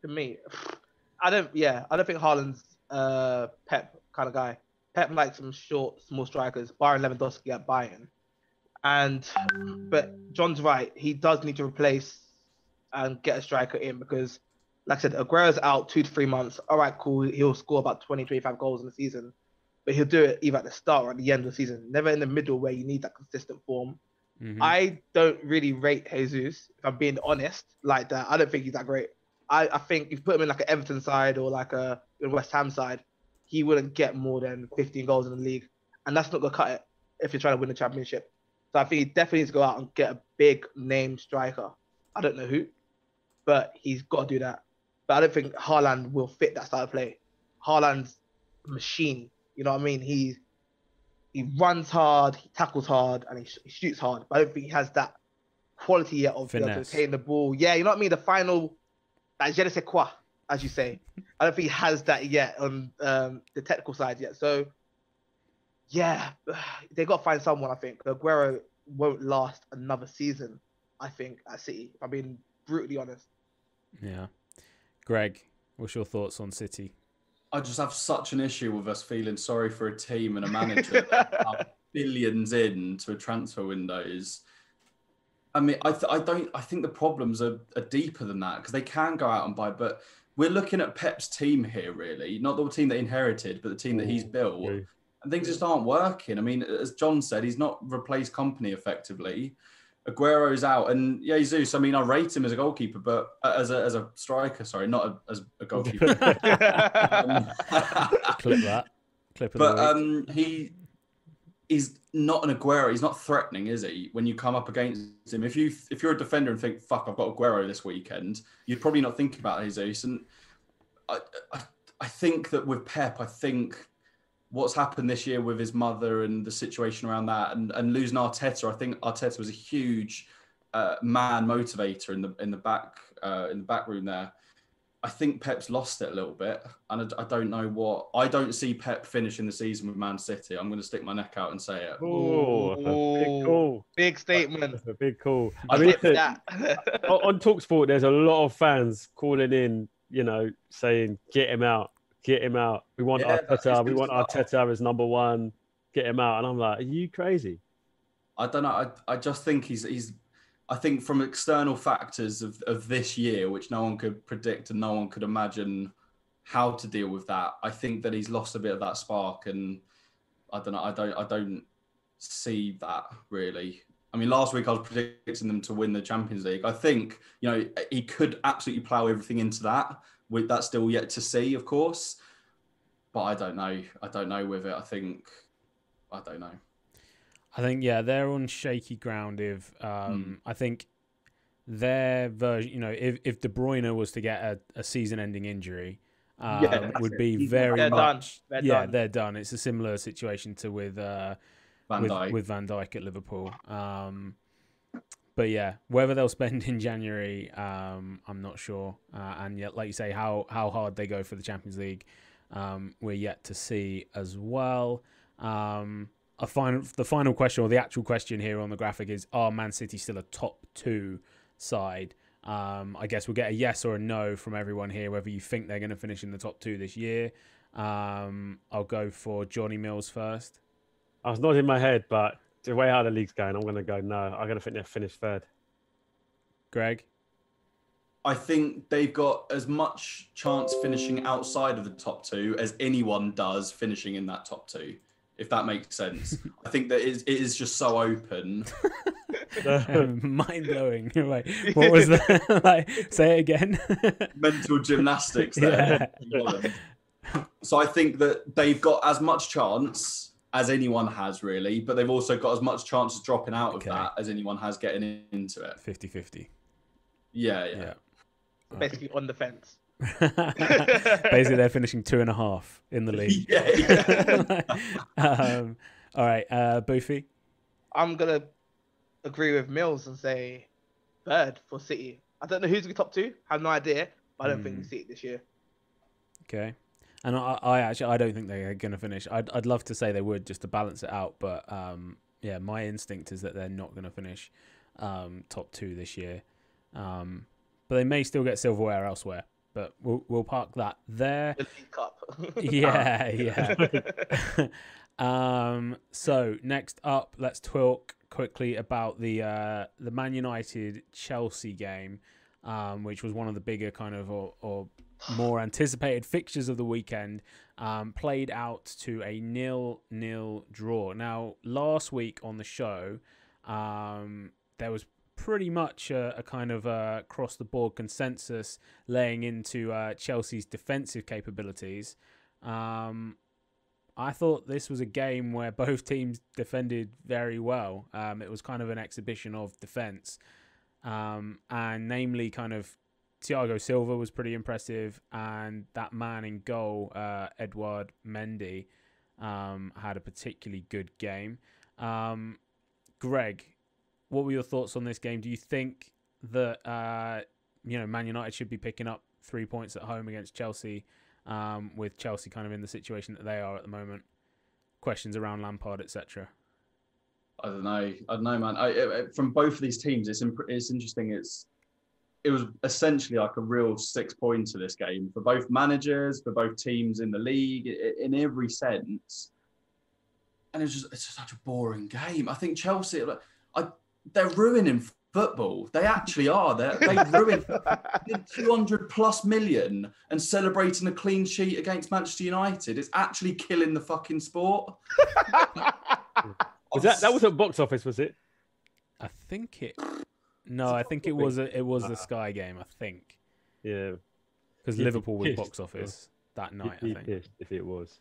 To me, I don't. Yeah, I don't think Haaland's uh Pep kind of guy. Pep likes some short, small strikers. Byron Lewandowski at Bayern, and but John's right. He does need to replace and get a striker in because, like I said, Aguero's out two to three months. All right, cool. He'll score about 20, 25 goals in the season, but he'll do it either at the start or at the end of the season. Never in the middle where you need that consistent form. Mhm. I don't really rate Jesus, if I'm being honest, like that. I don't think he's that great. I, I think if you put him in like an Everton side or like a, West Ham side, he wouldn't get more than 15 goals in the league. And that's not to cut it if you're trying to win the championship. So I think he definitely needs to go out and get a big name striker. I don't know who, but he's got to do that. But I don't think Haaland will fit that style of play. Haaland's machine. You know what I mean? He he runs hard, he tackles hard, and he, sh- he shoots hard. But I don't think he has that quality yet of to the ball. Yeah, you know what I mean? The final, like je ne sais quoi, as you say. I don't think he has that yet on um, the technical side yet. So, yeah, they got to find someone. I think Aguero won't last another season. I think at City. If I'm being brutally honest. Yeah. Greg, what's your thoughts on City? I just have such an issue with us feeling sorry for a team and a manager billions into a transfer windows. I mean, I, th- I don't. I think the problems are, are deeper than that because they can go out and buy, but we're looking at Pep's team here, really, not the team that inherited, but the team that he's built, and things just aren't working. I mean, as John said, he's not replaced Kompany effectively. Aguero's out, and Jesus. I mean, I rate him as a goalkeeper, but uh, as a as a striker, sorry, not a, as a goalkeeper. Um, Clip that. Clip of but um, he is not an Aguero. He's not threatening, is he? When you come up against him, if you if you're a defender and think, "Fuck, I've got Aguero this weekend," you'd probably not think about Jesus. And I, I, I think that with Pep, I think what's happened this year with his mother and the situation around that, and, and losing Arteta, I think Arteta was a huge uh, man motivator in the in the back uh, in the back room there. I think Pep's lost it a little bit, and I, I don't know what. I don't see Pep finishing the season with Man City. I'm going to stick my neck out and say it. Oh, big call. Big statement. That's a big call. I I mean, listen, that. on on Talksport, there's a lot of fans calling in, you know, saying, "Get him out, get him out. We want Yeah, Arteta. We want. Arteta as number one. Get him out." And I'm like, "Are you crazy?" I don't know. I, I just think he's he's. I think from external factors of, of this year, which no one could predict and no one could imagine how to deal with that. I think that he's lost a bit of that spark, and I don't know. I don't. I don't see that really. I mean, last week I was predicting them to win the Champions League. I think you know he could absolutely plough everything into that. With that still yet to see, of course. But I don't know. I don't know with it. I think I don't know. I think yeah, they're on shaky ground. If um, I think their version, you know, if if De Bruyne was to get a, a season-ending injury, um, that's would it. be He's very They're done. much. They're yeah, done. they're done. It's a similar situation to with uh, Van with, Dijk. with Van Dijk at Liverpool. Um, but yeah, whether they'll spend in January, um, I'm not sure. Uh, and yet, like you say, how how hard they go for the Champions League, um, we're yet to see as well. Um, a final, the final question or the actual question here on the graphic is: Are Man City still a top two side? Um, I guess we'll get a yes or a no from everyone here, whether you think they're going to finish in the top two this year. Um, I'll go for Johnny Mills first. I was nodding my head, but the way how the league's going, I'm going to go no. I'm going to think they'll finish third. Greg? I think they've got as much chance finishing outside of the top two as anyone does finishing in that top two, if that makes sense. I think that it is just so open. Um, Mind blowing. Like, what was that? like, say it again. Mental gymnastics there. Yeah. So I think that they've got as much chance as anyone has, really, but they've also got as much chance of dropping out okay. of that as anyone has getting into it. 50 50. Yeah, yeah. yeah. Basically on the fence. Basically, they're finishing two and a half in the league. yeah. um, all right, uh, Boofy. I'm gonna agree with Mills and say third for City. I don't know who's the top two. I have no idea. But I don't mm. think we see it this year. Okay. And I, I actually I don't think they're going to finish. I'd I'd love to say they would just to balance it out, but um, yeah, my instinct is that they're not going to finish um, top two this year. Um, but they may still get silverware elsewhere. But we'll we'll park that there. The Cup. yeah, yeah. um. So next up, let's talk quickly about the uh, the Man United Chelsea game, um, which was one of the bigger kind of or, or more anticipated fixtures of the weekend. Um, played out to a nil nil draw. Now, last week on the show, um, there was pretty much a, a kind of uh, across the board consensus laying into uh, Chelsea's defensive capabilities. Um, I thought this was a game where both teams defended very well. Um, it was kind of an exhibition of defense, um, and namely, kind of Thiago Silva was pretty impressive, and that man in goal, uh, Edouard Mendy, um, had a particularly good game. Um, Greg, what were your thoughts on this game? Do you think that uh, you know Man United should be picking up three points at home against Chelsea? um, with Chelsea kind of in the situation that they are at the moment. Questions around Lampard, etc. I don't know. I don't know, man. I, from both of these teams, it's imp- it's interesting. It's it was essentially like a real six points to this game for both managers, for both teams in the league, in, in every sense. And it's just it's just such a boring game. I think Chelsea, like, I, they're ruining football. They actually are. They're, they ruined 200 plus million and celebrating a clean sheet against Manchester United. It's actually killing the fucking sport. was that that was at box office? Was it? I think it. No, I think it was a, it was the Sky game. I think. Yeah. Because Liverpool was box office that night. I think. If it was.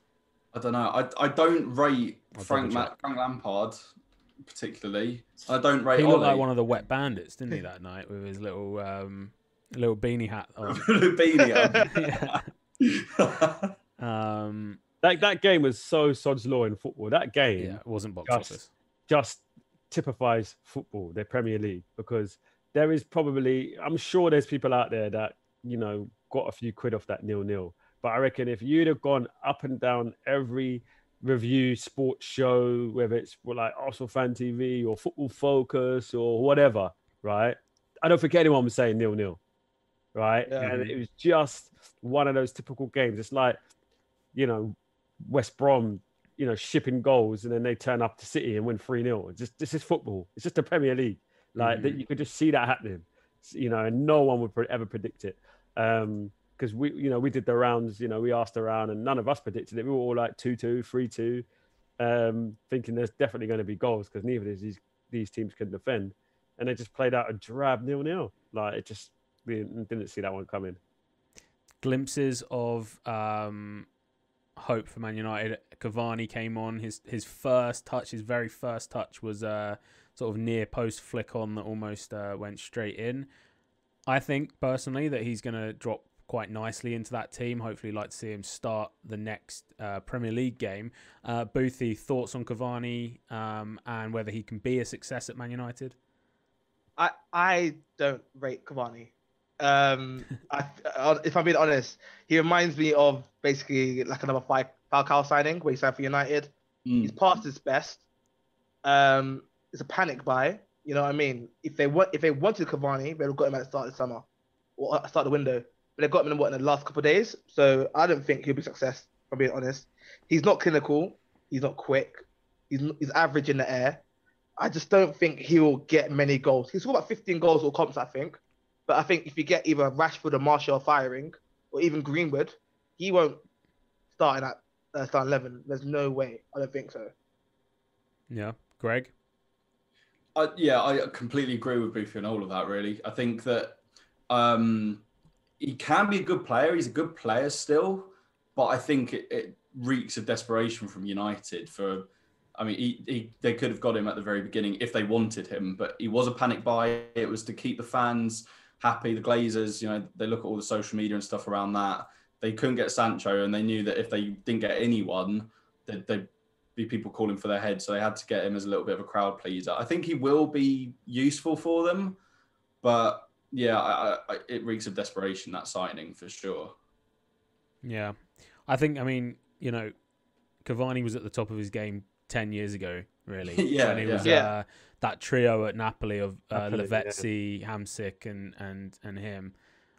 I don't know. I, I don't rate Frank, Ma- Frank Lampard particularly. I don't rate. He looked Ollie. like one of the wet bandits, didn't he, that night with his little um, little beanie hat on. little beanie um, that that game was so sod's law in football. That game, yeah, it wasn't box just, office. Just typifies football, the Premier League, because there is probably, I'm sure there's people out there that you know got a few quid off that nil nil. But I reckon if you'd have gone up and down every review sports show, whether it's like Arsenal Fan TV or Football Focus or whatever, right? I don't think anyone was saying nil nil, right? Yeah. And it was just one of those typical games. It's like, you know, West Brom, you know, shipping goals and then they turn up to City and win 3 0. Just this is football. It's just the Premier League. Like mm-hmm. that, you could just see that happening, you know, and no one would ever predict it. Um, because we, you know, we did the rounds. You know, we asked around, and none of us predicted it. We were all like two-two, three-two, um, thinking there's definitely going to be goals because neither of these these teams can defend, and they just played out a drab nil-nil. Like it just we didn't see that one coming. Glimpses of um, hope for Man United. Cavani came on. His his first touch, his very first touch, was uh, sort of near post flick on that almost uh, went straight in. I think personally that he's going to drop quite nicely into that team. Hopefully, like to see him start the next uh, Premier League game. Uh, Boothie, thoughts on Cavani um, and whether he can be a success at Man United? I I don't rate Cavani. Um, I, uh, if I'm being honest, he reminds me of basically like another five Falcao signing where he signed for United. Mm. He's past his best. Um, it's a panic buy. You know what I mean? If they want, if they wanted Cavani, they'd have got him at the start of the summer or start the window. But they got him in what in the last couple of days. So I don't think he'll be success. If I'm being honest. He's not clinical. He's not quick. He's he's average in the air. I just don't think he will get many goals. He's got about 15 goals or comps, I think. But I think if you get either Rashford or Martial firing, or even Greenwood, he won't start in that uh, start 11. There's no way. I don't think so. Yeah, Greg. I, yeah, I completely agree with Boothie on all of that. Really, I think that um, he can be a good player. He's a good player still, but I think it, it reeks of desperation from United. For, I mean, he, he, they could have got him at the very beginning if they wanted him, but he was a panic buy. It was to keep the fans happy. The Glazers, you know, they look at all the social media and stuff around that. They couldn't get Sancho, and they knew that if they didn't get anyone, they'd, they'd be people calling for their head. So they had to get him as a little bit of a crowd pleaser. I think he will be useful for them, but yeah, I, I, it reeks of desperation that signing for sure. Yeah, I think. I mean, you know, Cavani was at the top of his game ten years ago. Really, Yeah, when he yeah. was Yeah. Uh, that trio at Napoli of uh, Napoli, yeah. Lavezzi, Hamsik, and and and him.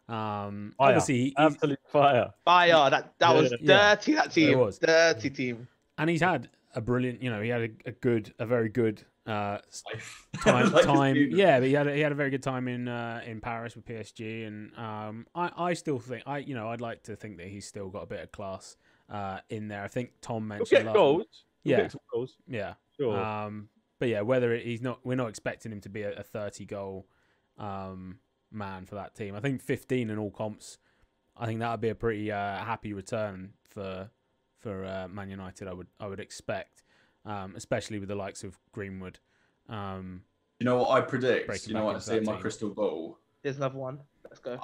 Um, Fire. obviously, he- he's, Absolute fire. Fire. That that was Yeah. dirty. That team. It was. Dirty team. and he's had a brilliant. You know, he had a, a good, a very good uh, time. Like time, yeah, but he had a, he had a very good time in uh, in Paris with PSG, and um, I I still think I you know I'd like to think that he's still got a bit of class uh, in there. I think Tom He'll mentioned get last- goals. He'll Yeah. get some goals. Yeah, Sure. um, but yeah, whether it, he's not, we're not expecting him to be a, a thirty goal um, man for that team. I think fifteen in all comps. I think that would be a pretty uh, happy return for for uh, Man United. I would I would expect, um, especially with the likes of Greenwood. Um, You know what I predict? You know what I see in my crystal ball? There's another one. Let's go.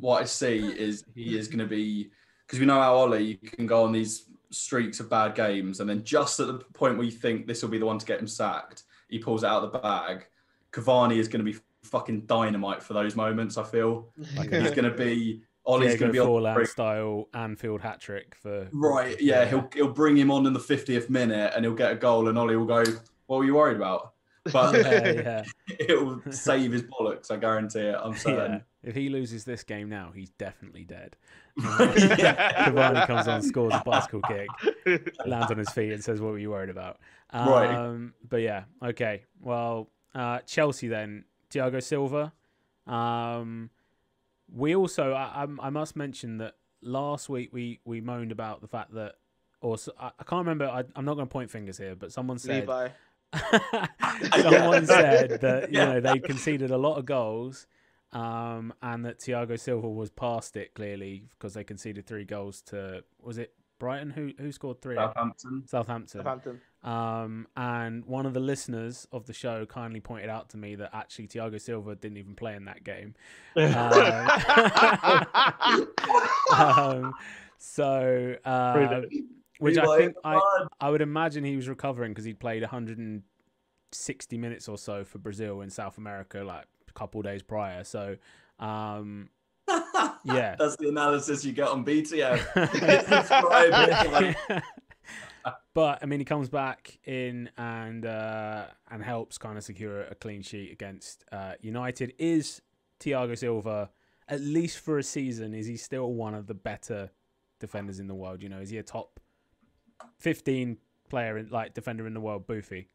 what I see is he is going to be because we know how Ollie can go on these streaks of bad games, and then just at the point where you think this will be the one to get him sacked, he pulls it out of the bag. Cavani is going to be fucking dynamite for those moments. I feel Like he's going to be Ollie's Diego going to be on the Forlan break. style Anfield hat trick for right. Yeah, he'll he'll bring him on in the 50th minute, and he'll get a goal, and Ollie will go, "What were you worried about?" But yeah, yeah, it will save his bollocks. I guarantee it. I'm yeah. certain. If he loses this game now, he's definitely dead. Yeah. Cavani comes on, scores a bicycle kick, lands on his feet, and says, "What were you worried about?" Um, Right. But yeah, okay. Well, uh, Chelsea then, Thiago Silva. Um, we also, I, I, I must mention that last week we we moaned about the fact that, or s- I, I can't remember. I, I'm not going to point fingers here, but someone said Levi. someone said that you know they conceded a lot of goals, um, and that Thiago Silva was past it clearly because they conceded three goals to was it Brighton who who scored three Southampton. Southampton. Southampton. Um, and one of the listeners of the show kindly pointed out to me that actually Thiago Silva didn't even play in that game. Um, um, so, uh, which I think I. I would imagine he was recovering because he'd played 160 minutes or so for Brazil in South America, like a couple days prior. So, um, yeah. That's the analysis you get on it. but I mean, he comes back in and uh, and helps kind of secure a clean sheet against uh, United. Is Thiago Silva, at least for a season, is he still one of the better defenders in the world? You know, is he a top fifteen player in like defender in the world? Boofy.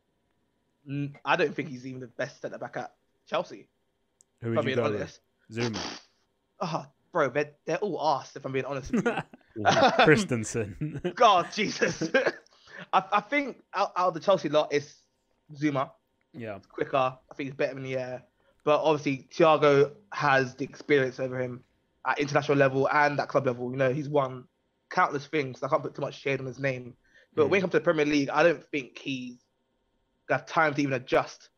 Mm, I don't think he's even the best centre back at Chelsea. Who If would I'm you being go with? Zouma, Oh, bro, they're, they're all arse. If I'm being honest with you. Christensen. God, Jesus. I, I think out, out of the Chelsea lot, it's Zouma. yeah, quicker. I think he's better in the air. But obviously, Thiago has the experience over him at international level and at club level. You know, he's won countless things. I can't put too much shade on his name. But when it mm. comes to the Premier League, I don't think he's got time to even adjust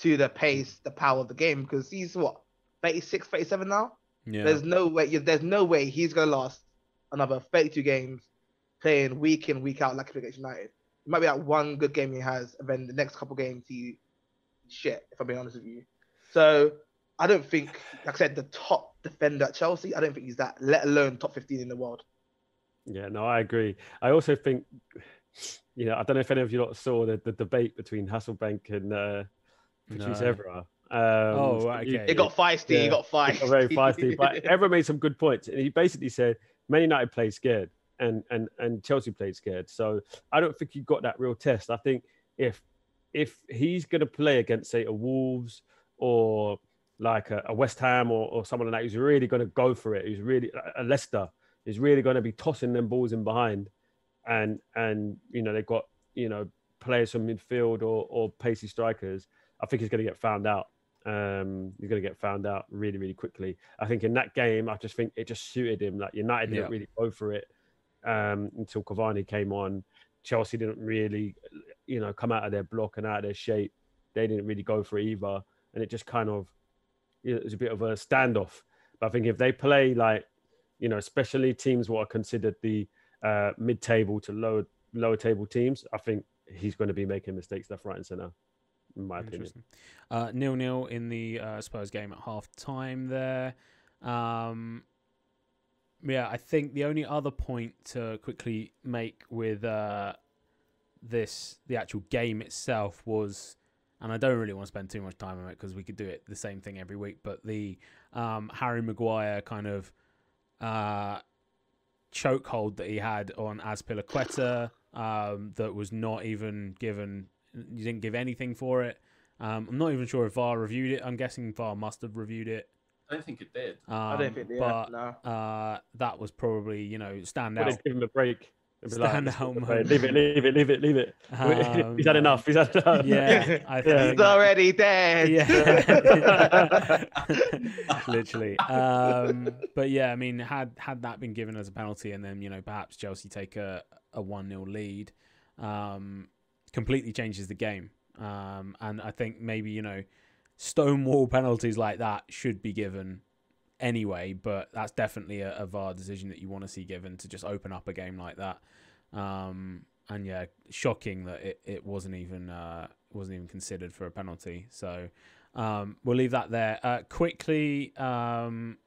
to the pace, the power of the game because he's what 36, 37 now. yeah. There's no way. There's no way he's gonna last another 32 games playing week in week out like against United. It might be that one good game he has, and then the next couple games he shit. If I'm being honest with you, So I don't think, like I said, the top defender at Chelsea. I don't think he's that. Let alone top 15 in the world. Yeah, no, I agree. I also think, you know, I don't know if any of you lot saw the, the debate between Hasselbaink and uh, Patrice No. Evra. Um, Oh, so right, he- okay. It got feisty. Yeah. It got It feisty. got very feisty. But Evra made some good points, and he basically said Man United played scared, and and and Chelsea played scared. So I don't think he got that real test. I think if if he's going to play against say a Wolves or like a, a West Ham or, or someone like that who's really going to go for it, who's really a Leicester is really going to be tossing them balls in behind, and and you know they've got you know players from midfield or or pacey strikers. I think he's going to get found out. Um, he's going to get found out really, really quickly. I think in that game, I just think it just suited him. Like United didn't Yeah. really go for it um, until Cavani came on. Chelsea didn't really, you know, come out of their block and out of their shape. They didn't really go for it either, and it just kind of it was a bit of a standoff. But I think if they play like, you know, especially teams what are considered the uh, mid-table to lower lower table teams, I think he's going to be making mistakes left, right, and centre. In my opinion. Uh, nil nil in the uh, Spurs game at half time there. Um, yeah, I think the only other point to quickly make with uh, this, the actual game itself was, and I don't really want to spend too much time on it because we could do it the same thing every week, but the um, Harry Maguire kind of uh, chokehold that he had on Azpilicueta um, that was not even given. You didn't give anything for it. Um, I'm not even sure if VAR reviewed it. I'm guessing VAR must have reviewed it. I don't think it did. Um, I don't think they but no. uh, that was probably you know stand Would out. have given him a break. They'd like, Stand "Just out give it away. moment. Leave it, leave it, leave it, leave it. Um, He's had enough. He's had enough. Yeah, I think He's already dead. Yeah, literally. Um, but yeah, I mean, had had that been given as a penalty, and then you know perhaps Chelsea take a a one 0 lead, um, completely changes the game. Um, and I think maybe you know stonewall penalties like that should be given anyway, but that's definitely a, a VAR decision that you want to see given to just open up a game like that. Um, and yeah, shocking that it, it wasn't even uh, wasn't even considered for a penalty. So um, we'll leave that there. Uh, quickly um,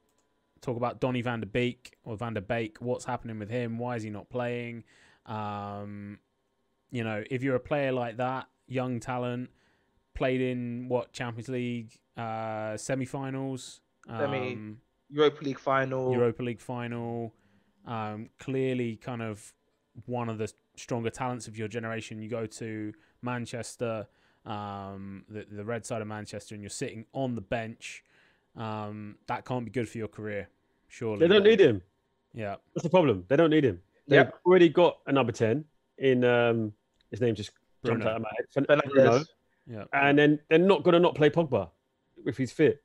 talk about Donny van der Beek or Van der Beek. What's happening with him? Why is he not playing? Um, you know, if you're a player like that, young talent, played in what Champions League uh, semi-finals, Semi- um, Europa League final. Europa League final. Um, clearly, kind of one of the stronger talents of your generation. You go to Manchester, um, the the red side of Manchester, and you're sitting on the bench. Um, that can't be good for your career, surely. They don't need him. Yeah, That's the problem. They don't need him. They've Yep. already got a number 10 in, um, his name just jumped out of my head. Fen- Bruno. Yeah, and then they're not going to not play Pogba if he's fit.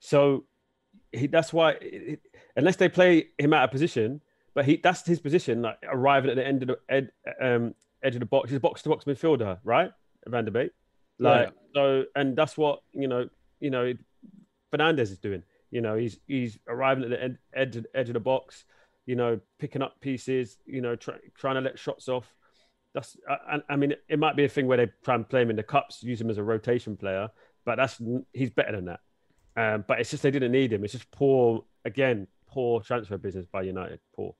So he, that's why, it, unless they play him out of position, but he that's his position, like arriving at the end of the ed, um, edge of the box. He's a box to box midfielder, right? Van der Beek. Like so, and that's what you know. You know, Fernandes is doing. You know, he's he's arriving at the ed, edge of, edge of the box. You know, picking up pieces. You know, try, trying to let shots off. That's I, I mean, it might be a thing where they try and play him in the cups, use him as a rotation player, but that's he's better than that. Um, but it's just they didn't need him. It's just poor again, poor transfer business by United. Poor.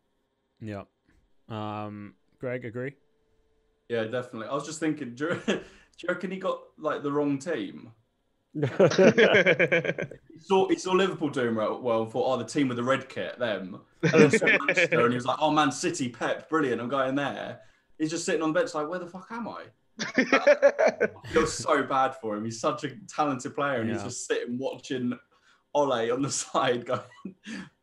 yeah. Um, Greg, agree? Yeah, definitely. I was just thinking, do you, do you reckon he got like the wrong team? He saw, he saw Liverpool doing well, well and thought, oh, the team with the red kit, them. And then saw Manchester, and he was like, oh, Man City, Pep, brilliant, I'm going there. He's just sitting on the bench like, where the fuck am I? I feel so bad for him. He's such a talented player, and he's just sitting watching Ole on the side going,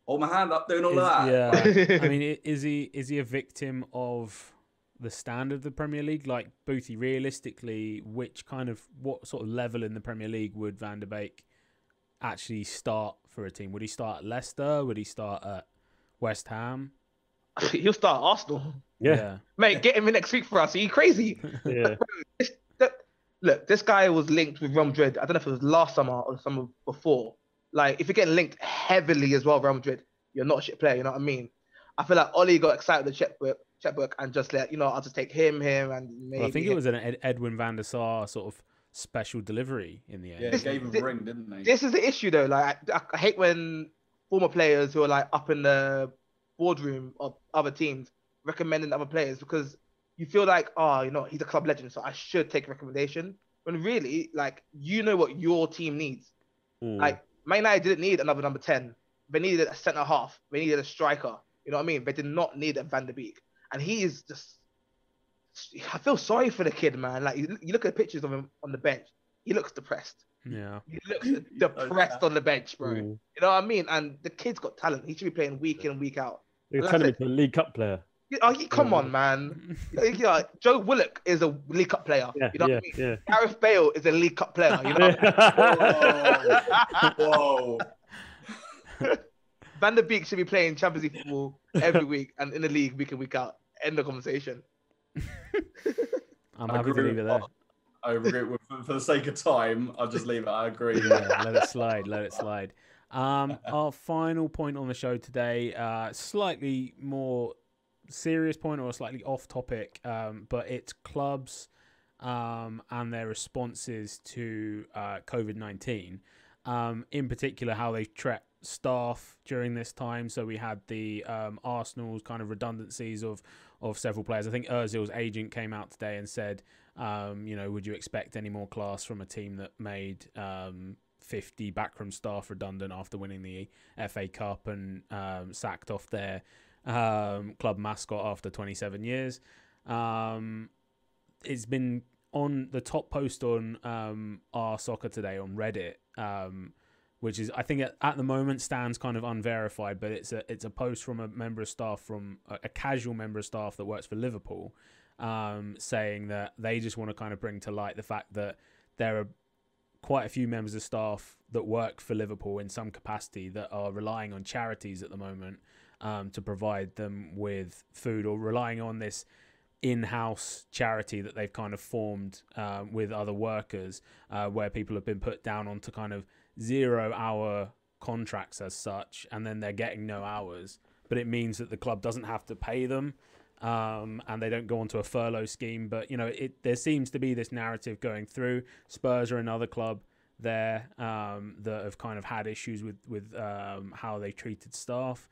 hold my hand up, doing all Is- of that. yeah. I mean, is he is he a victim of the standard of the Premier League? Like Boothie, realistically, which kind of what sort of level in the Premier League would Van der Beek actually start for a team? Would he start at Leicester? Would he start at West Ham? He'll start Arsenal. Yeah, Mate, get him in next week for us. Are you crazy? yeah. This- that- look, this guy was linked with Real Madrid. I don't know if it was last summer or the summer before. Like, if you're getting linked heavily as well, Real Madrid, you're not a shit player. You know what I mean? I feel like Ollie got excited with the checkbook, checkbook, and just let you know, I'll just take him, him, and maybe. Well, I think it was an Ed- Edwin van der Sar sort of special delivery in the end. Yeah, This- gave him thi- a ring, didn't they? This is the issue though. Like I, I hate when former players who are like up in the boardroom of other teams recommending other players because you feel like, oh, you know, he's a club legend, so I should take a recommendation. When really, like, you know what your team needs. Mm. Like, Man United didn't need another number 10. They needed a centre half. They needed a striker. You know what I mean? They did not need a Van der Beek. And he is just. I feel sorry for the kid, man. Like, you, you look at pictures of him on the bench, he looks depressed. Yeah. He looks depressed on the bench, bro. Mm. You know what I mean? And the kid's got talent. He should be playing week in and week out. You're Like turning him into a League Cup player. You- Oh, you- come on, man. Yeah, Joe Willock is a League Cup player. Yeah, you know yeah, what I mean? yeah. Gareth Bale is a League Cup player. You know what I? Whoa. Van der Beek should be playing Champions League football every week and in the league week in week out. End the conversation. I'm I happy to leave with it there. I agree. For, for the sake of time, I'll just leave it. I agree. yeah, let it slide. Let it slide. Um, our final point on the show today, uh, slightly more serious point or slightly off topic, um, but it's clubs um, and their responses to uh, COVID nineteen. Um, in particular, how they've treated staff during this time. So we had the um, Arsenal's kind of redundancies of of several players. I think Özil's agent came out today and said, um, you know, would you expect any more class from a team that made um, 50 backroom staff redundant after winning the FA Cup and um, sacked off their um, club mascot after 27 years? Um, it's been on the top post on um, our soccer today on Reddit. Um, which is I think at, at the moment stands kind of unverified, but it's a it's a post from a member of staff from a, a casual member of staff that works for Liverpool, um, saying that they just want to kind of bring to light the fact that there are quite a few members of staff that work for Liverpool in some capacity that are relying on charities at the moment um, to provide them with food or relying on this in-house charity that they've kind of formed um, with other workers uh, where people have been put down onto kind of zero hour contracts as such and then they're getting no hours. But it means that the club doesn't have to pay them um, and they don't go onto a furlough scheme. But you know it there seems to be this narrative going through. Spurs are another club there um, that have kind of had issues with with um, how they treated staff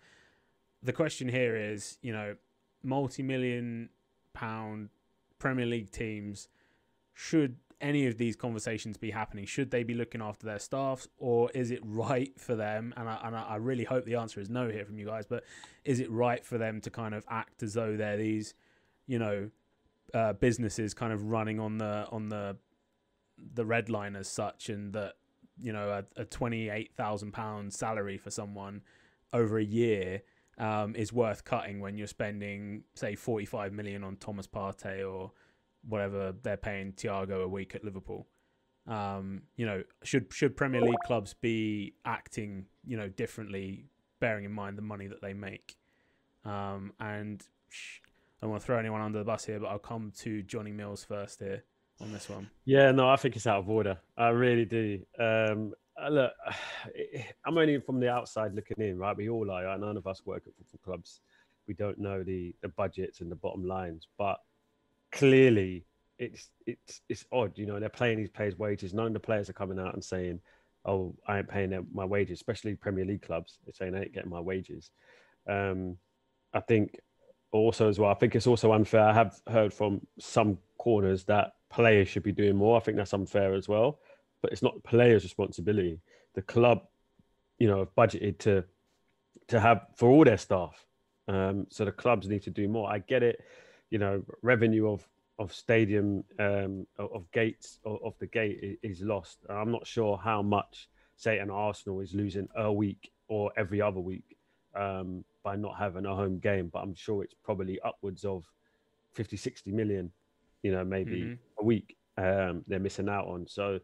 the question here is you know multi-million pound Premier League teams, should any of these conversations be happening? Should they be looking after their staffs, or is it right for them? And I, and I really hope the answer is no here from you guys. But is it right for them to kind of act as though they're these, you know, uh, businesses kind of running on the on the the red line as such, and that you know a, a twenty eight thousand pound salary for someone over a year um, is worth cutting when you're spending say 45 million on Thomas Partey or whatever they're paying Thiago a week at Liverpool. Um, you know, should should Premier League clubs be acting you know differently, bearing in mind the money that they make? Um, and sh- I don't want to throw anyone under the bus here, but I'll come to Johnny Mills first here on this one. Yeah, no, I think it's out of order. I really do. Um, uh, look, I'm only from the outside looking in, right? We all are. Right? None of us work at football clubs. We don't know the the budgets and the bottom lines, but clearly it's it's it's odd. You know, they're paying these players wages. None of the players are coming out and saying, "Oh, I ain't paying them my wages." Especially Premier League clubs, they're saying, "I ain't getting my wages." Um, I think also as well. I think it's also unfair. I have heard from some corners that players should be doing more. I think that's unfair as well. But it's not players' responsibility. The club, you know, have budgeted to to have for all their staff. Um, so the clubs need to do more. I get it. You know, revenue of of stadium um, of, gates of, of the gate is lost. I'm not sure how much, say, an Arsenal is losing a week or every other week um, by not having a home game, but I'm sure it's probably upwards of 50, 60 million, you know, maybe Mhm. a week um, they're missing out on. So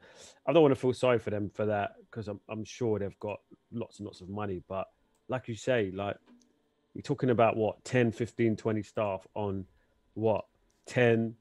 I don't want to feel sorry for them for that because I'm, I'm sure they've got lots and lots of money. But like you say, like you're talking about what 10, 15, 20 staff on what 10,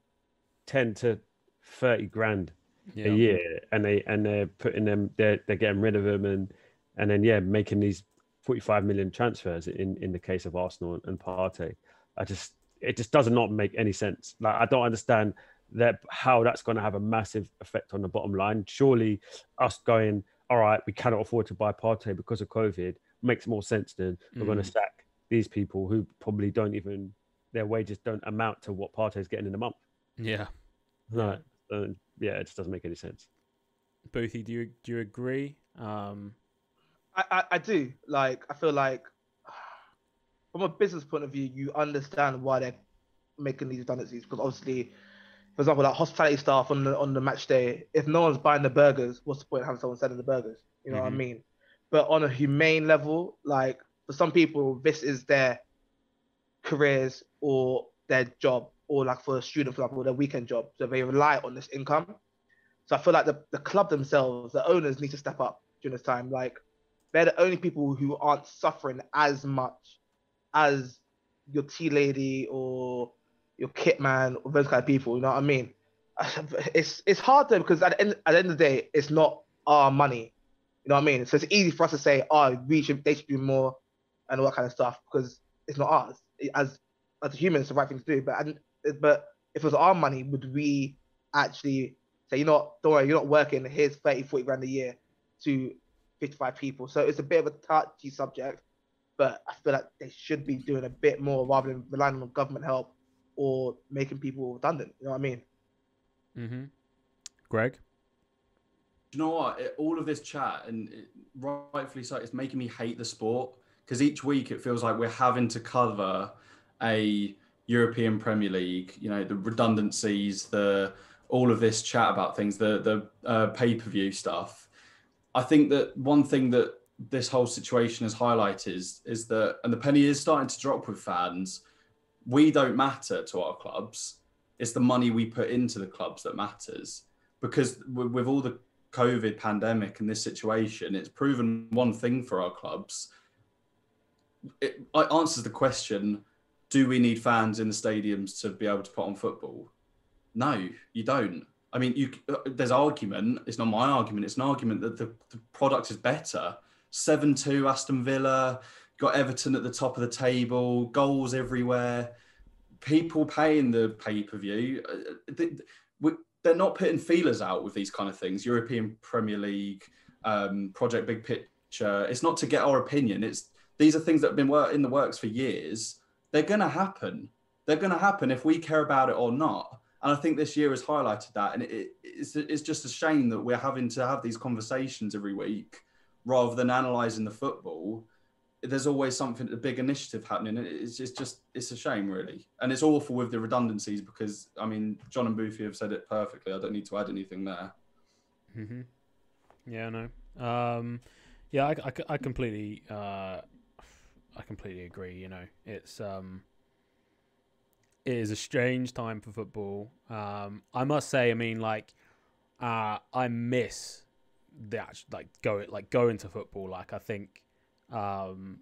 10 to 30 grand Yeah. a year and they and they're putting them they're they're getting rid of them and and then yeah making these 45 million transfers in in the case of Arsenal and Partey I just it just does not make any sense like I don't understand that how that's going to have a massive effect on the bottom line. Surely, us going, all right, we cannot afford to buy Partey because of COVID makes more sense than we're going to Mm. sack these people who probably don't even their wages don't amount to what Partey's getting in a month. Yeah. Right. Yeah, it just doesn't make any sense. Boothie, do you do you agree? Um, I, I, I do. Like, I feel like from a business point of view, you understand why they're making these redundancies because obviously, for example, like hospitality staff on the on the match day, if no one's buying the burgers, what's the point of having someone selling the burgers? You know what I Mhm. mean? But on a humane level, like for some people, this is their careers or their job, or like for a student, for example, their weekend job. So they rely on this income. So I feel like the, the club themselves, the owners need to step up during this time. Like they're the only people who aren't suffering as much as your tea lady or your kit man those kind of people. You know what I mean? It's it's hard though because at the end at the end of the day, it's not our money. You know what I mean? So it's easy for us to say, oh, we should they should do more and all that kind of stuff because it's not ours. As as a human, it's the right thing to do. But and, but if it was our money, would we actually say, you know what, don't worry, you're not working, here's 30, 40 grand a year to 55 people. So it's a bit of a touchy subject, but I feel like they should be doing a bit more rather than relying on government help or making people redundant. You know what I mean? Mm-hmm. Greg. Do you know what? It, all of this chat, and it, rightfully so, it's making me hate the sport because each week it feels like we're having to cover a European Premier League. You know, the redundancies, the all of this chat about things, the the uh, pay per view stuff. I think that one thing that this whole situation has highlighted is, is that, and the penny is starting to drop with fans. We don't matter to our clubs. It's the money we put into the clubs that matters because with, all the COVID pandemic and this situation, it's proven one thing for our clubs. It, it answers the question: Do we need fans in the stadiums to be able to put on football? No, you don't. I mean, you uh, there's argument. It's not my argument. It's an argument that the, the product is better. Seven two Aston Villa got Everton at the top of the table. Goals everywhere. People paying the pay per view. They, they're not putting feelers out with these kind of things. European Premier League, um, Project Big Picture. It's not to get our opinion. It's these are things that have been in the works for years. They're going to happen. They're going to happen if we care about it or not. And I think this year has highlighted that. And it, it's, it's just a shame that we're having to have these conversations every week rather than analysing the football. There's always something, a big initiative happening. It's, it's just, it's a shame, really. And it's awful with the redundancies because, I mean, John and Boothie have said it perfectly. I don't need to add anything there. mm-hmm. Yeah, no. Um, yeah, I, I, I completely, uh, I completely agree. You know, it's um, it is a strange time for football. Um, I must say, I mean, like, uh, I miss the actual like go like going to football. Like, I think, um,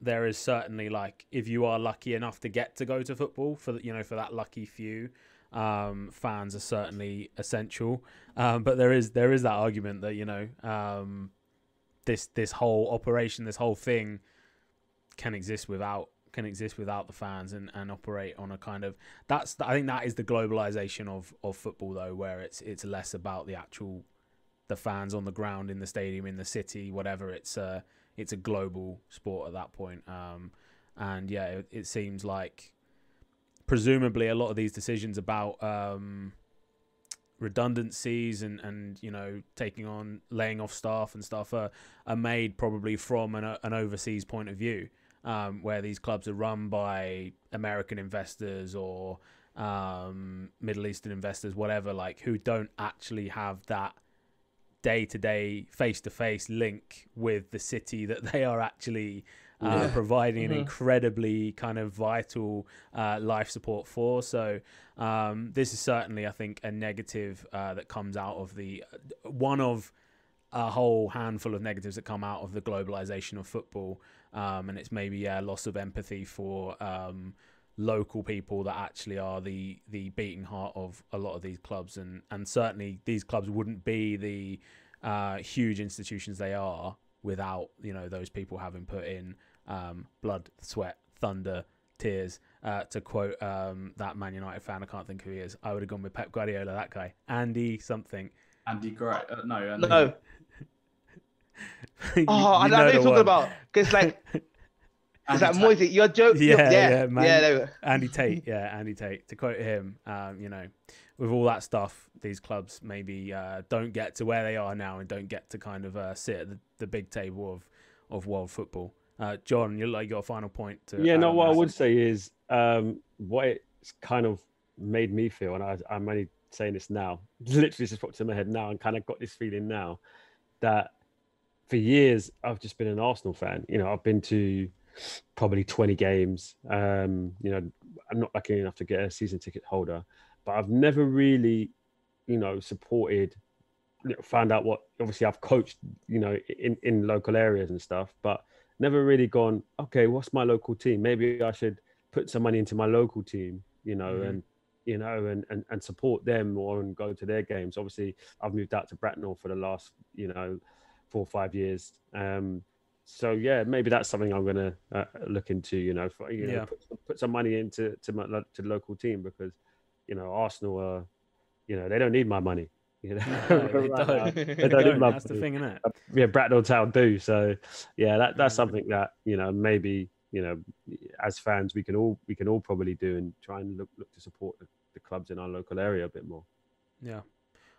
there is certainly like if you are lucky enough to get to go to football for you know for that lucky few, um, fans are certainly essential. Um, but there is there is that argument that you know um, this this whole operation, this whole thing, can exist without can exist without the fans and, and operate on a kind of that's I think that is the globalization of, of football though, where it's it's less about the actual the fans on the ground in the stadium in the city whatever it's uh it's a global sport at that point um and yeah it, it seems like presumably a lot of these decisions about um redundancies and and you know taking on laying off staff and stuff are, are made probably from an, an overseas point of view um, where these clubs are run by American investors or um, Middle Eastern investors whatever like who don't actually have that day to day face to face link with the city that they are actually uh, Yeah. providing an Mhm. incredibly kind of vital uh, life support for. So um, this is certainly, I think, a negative uh, that comes out of the one of a whole handful of negatives that come out of the globalization of football, um, and it's maybe yeah loss of empathy for um, local people that actually are the the beating heart of a lot of these clubs, and and certainly these clubs wouldn't be the uh, huge institutions they are without you know those people having put in um, blood, sweat, thunder, tears. Uh, to quote um, that Man United fan, I can't think who he is. I would have gone with Pep Guardiola. That guy, Andy something. Andy Gray. Uh, no, Andy. No. You- Oh, I you know what you're talking about. Because like, Andy is that Tate. Moisey? You're joking. Yeah, Yeah, yeah, yeah, man. yeah. there we. Andy Tate, yeah, Andy Tate. To quote him, um, you know, with all that stuff, these clubs maybe uh, don't get to where they are now and don't get to kind of uh, sit at the, the big table of, of world football. Uh, John, you like got a final point to Yeah, add no. on What I would say is um, what it's kind of made me feel, and I, I'm only saying this now. Literally, just popped in my head now, and kind of got this feeling now that for years I've just been an Arsenal fan. You know, I've been to probably 20 games. Um, you know, I'm not lucky enough to get a season ticket holder, but I've never really, you know, supported. You know, found out what obviously I've coached, you know, in in local areas and stuff, but never really gone. Okay, what's my local team? Maybe I should put some money into my local team. You know, Mhm. and you know, and, and and support them or and go to their games. Obviously, I've moved out to Bracknell for the last, you know, four or five years. Um, so yeah, maybe that's something I'm gonna uh, look into. You know, for, you know, Yeah. put, some- put some money into to my to the local team because, you know, Arsenal are, you know, they don't need my money. You know, No, they right don't. They They don't need don't, my That's the thing, isn't it? Yeah, Bracknell Town do. So yeah, that that's something that you know maybe you know as fans we can all we can all probably do and try and look look to support the, the clubs in our local area a bit more. Yeah,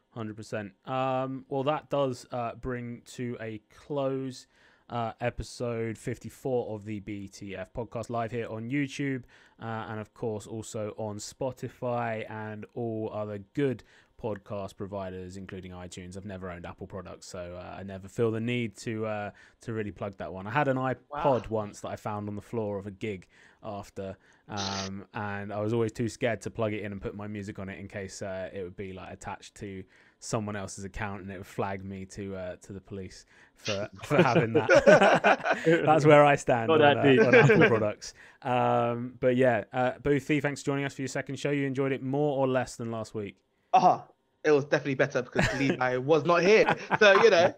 hundred percent. Um, well, that does uh, bring to a close uh, episode fifty-four of the BTF podcast live here on YouTube, uh, and of course also on Spotify and all other good podcast providers, including iTunes. I've never owned Apple products, so uh, I never feel the need to uh, to really plug that one. I had an iPod Wow. once that I found on the floor of a gig after, um, and I was always too scared to plug it in and put my music on it in case uh, it would be like attached to someone else's account and it would flag me to uh, to the police for for having that. That's where I stand on, that uh, on Apple products. Um, but yeah, uh, Boothie, thanks for joining us for your second show. You enjoyed it more or less than last week? Ah, it was definitely better because Levi was not here. So you know,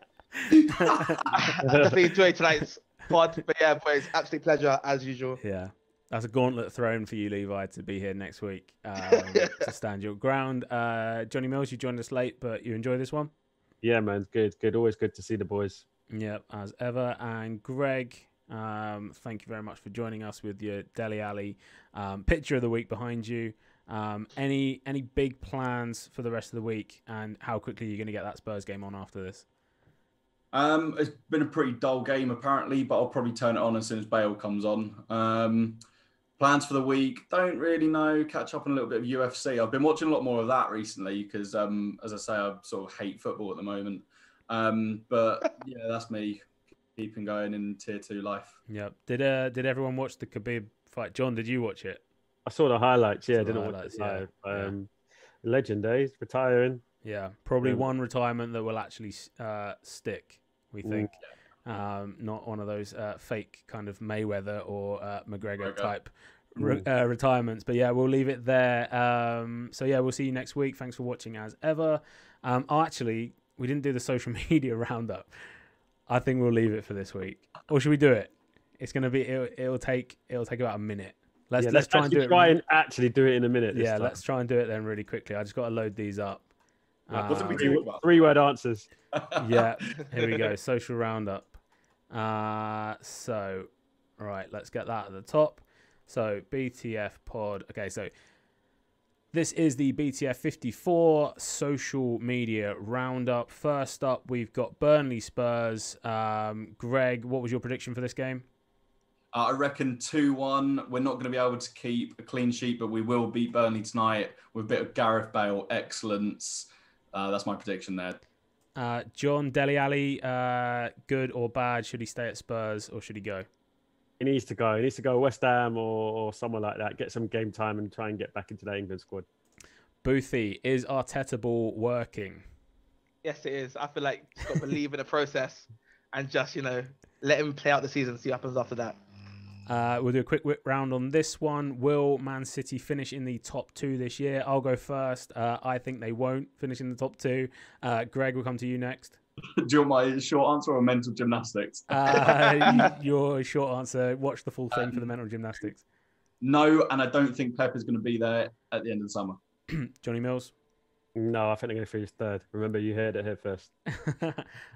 I definitely enjoyed tonight's pod. But yeah, boys, absolute pleasure as usual. Yeah. That's a gauntlet thrown for you, Levi, to be here next week um, to stand your ground. Uh, Johnny Mills, you joined us late, but you enjoy this one? Yeah, man, good, good. Always good to see the boys. Yep, as ever. And Greg, um, thank you very much for joining us with your Dele Alli um, picture of the week behind you. Um, any any big plans for the rest of the week, and how quickly you're going to get that Spurs game on after this? Um, it's been a pretty dull game apparently, but I'll probably turn it on as soon as Bale comes on. Um, plans for the week? Don't really know. Catch up on a little bit of UFC. I've been watching a lot more of that recently because, um, as I say, I sort of hate football at the moment. Um, but yeah, that's me keeping going in tier two life. Yep. Did uh did everyone watch the Khabib fight? John, did you watch it? I saw the highlights. Yeah, Saw the didn't highlights, watch it yeah. live. Um, Legend days, retiring. Yeah, probably Yeah. one retirement that will actually uh, stick. We think, um, not one of those uh, fake kind of Mayweather or uh, McGregor McGregor. type re- uh, retirements. But yeah, we'll leave it there. Um, so yeah, we'll see you next week. Thanks for watching as ever. Um, oh, actually, we didn't do the social media roundup. I think we'll leave it for this week, or should we do it? It's gonna be. It'll, it'll take. It'll take about a minute. Let's yeah, let's try and do actually it. Try and actually do it in a minute. This yeah, time. let's try and do it then really quickly. I just got to load these up. What did we Um, do? Three, three word answers. yeah, here we go. Social roundup. Uh, so, right, let's get that at the top. So, BTF pod. Okay, so this is the BTF 54 social media roundup. First up, we've got Burnley Spurs. Um, Greg, what was your prediction for this game? Uh, I reckon 2 1. We're not going to be able to keep a clean sheet, but we will beat Burnley tonight with a bit of Gareth Bale excellence. Uh, that's my prediction there. Uh, John Dele Alli, uh, good or bad? Should he stay at Spurs or should he go? He needs to go. He needs to go West Ham or, or somewhere like that. Get some game time and try and get back into the England squad. Boothie, is Arteta ball working? Yes, it is. I feel like you've got to believe in the process and just you know let him play out the season, see what happens after that. Uh, we'll do a quick whip round on this one. Will Man City finish in the top two this year? I'll go first. Uh, I think they won't finish in the top two. Uh, Greg, we'll come to you next. Do you want my short answer or mental gymnastics? Uh, your short answer. Watch the full thing for the mental gymnastics. No, and I don't think Pep is going to be there at the end of the summer. Johnny Mills No, I think they're going to finish third. Remember, you heard it here first.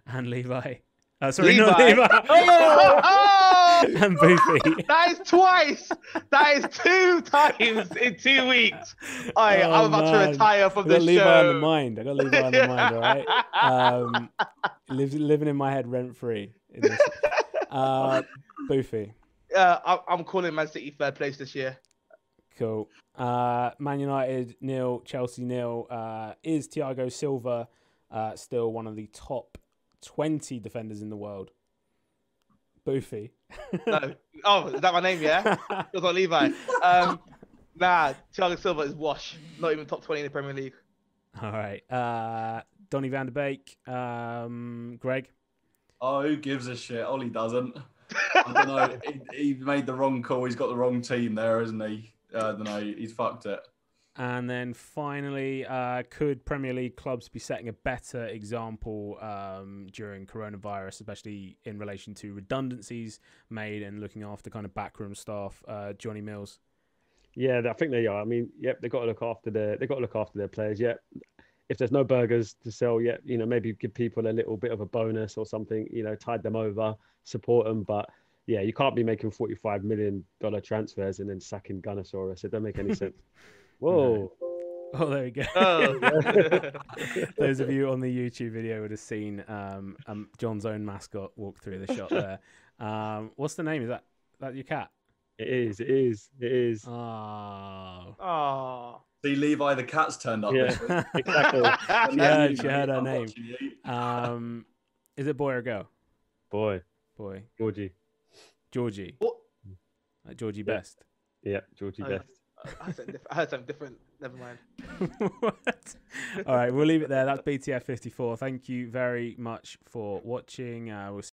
and Levi. Uh, sorry, not Levi. Levi. Oh! and Boofy. That is twice. That is two times in two weeks. I, Oh, I'm about man. to retire from I got this Levi show. on the mind. I got Levi on the mind. All right. Um, lives, living in my head rent free. Uh, Boofy. Uh, I, I'm calling Man City third place this year. Cool. Uh, Man United nil, Chelsea nil. Uh, is Thiago Silva uh, still one of the top twenty defenders in the world? Boofy. No. Oh, is that my name? Yeah. It was on Levi. Um, nah, Thiago Silva is wash. Not even top 20 in the Premier League. All right. Uh, Donny van der Beek. Um, Greg. Oh, who gives a shit? Ollie doesn't. I don't know. he, he made the wrong call. He's got the wrong team there, isn't he? I don't know. He's fucked it. And then finally, uh, could Premier League clubs be setting a better example um, during coronavirus, especially in relation to redundancies made and looking after kind of backroom staff? Uh, Johnny Mills. Yeah, I think they are. I mean, yep, they've got to look after their they've got to look after their players. Yep. If there's no burgers to sell yet, you know, maybe give people a little bit of a bonus or something, you know, tide them over, support them. But yeah, you can't be making forty-five million dollar transfers and then sacking Gunnersaurus. It don't make any sense. Whoa. Oh, there we go. Oh. Those of you on the YouTube video would have seen um, um, John's own mascot walk through the shot there. Um, what's the name? Is that that your cat? It is, it is, it is. Oh. oh. See, Levi the cat's turned up. Yeah. Exactly. Yeah, You she heard her name. Um, is it boy or girl? Boy, Boy. Georgie. Georgie. What? Like Georgie Yeah. Best. Yeah, Georgie Oh. Best. I heard, something. I heard something different. Never mind. what? All right, we'll leave it there. That's BTF 54. Thank you very much for watching. Uh, we'll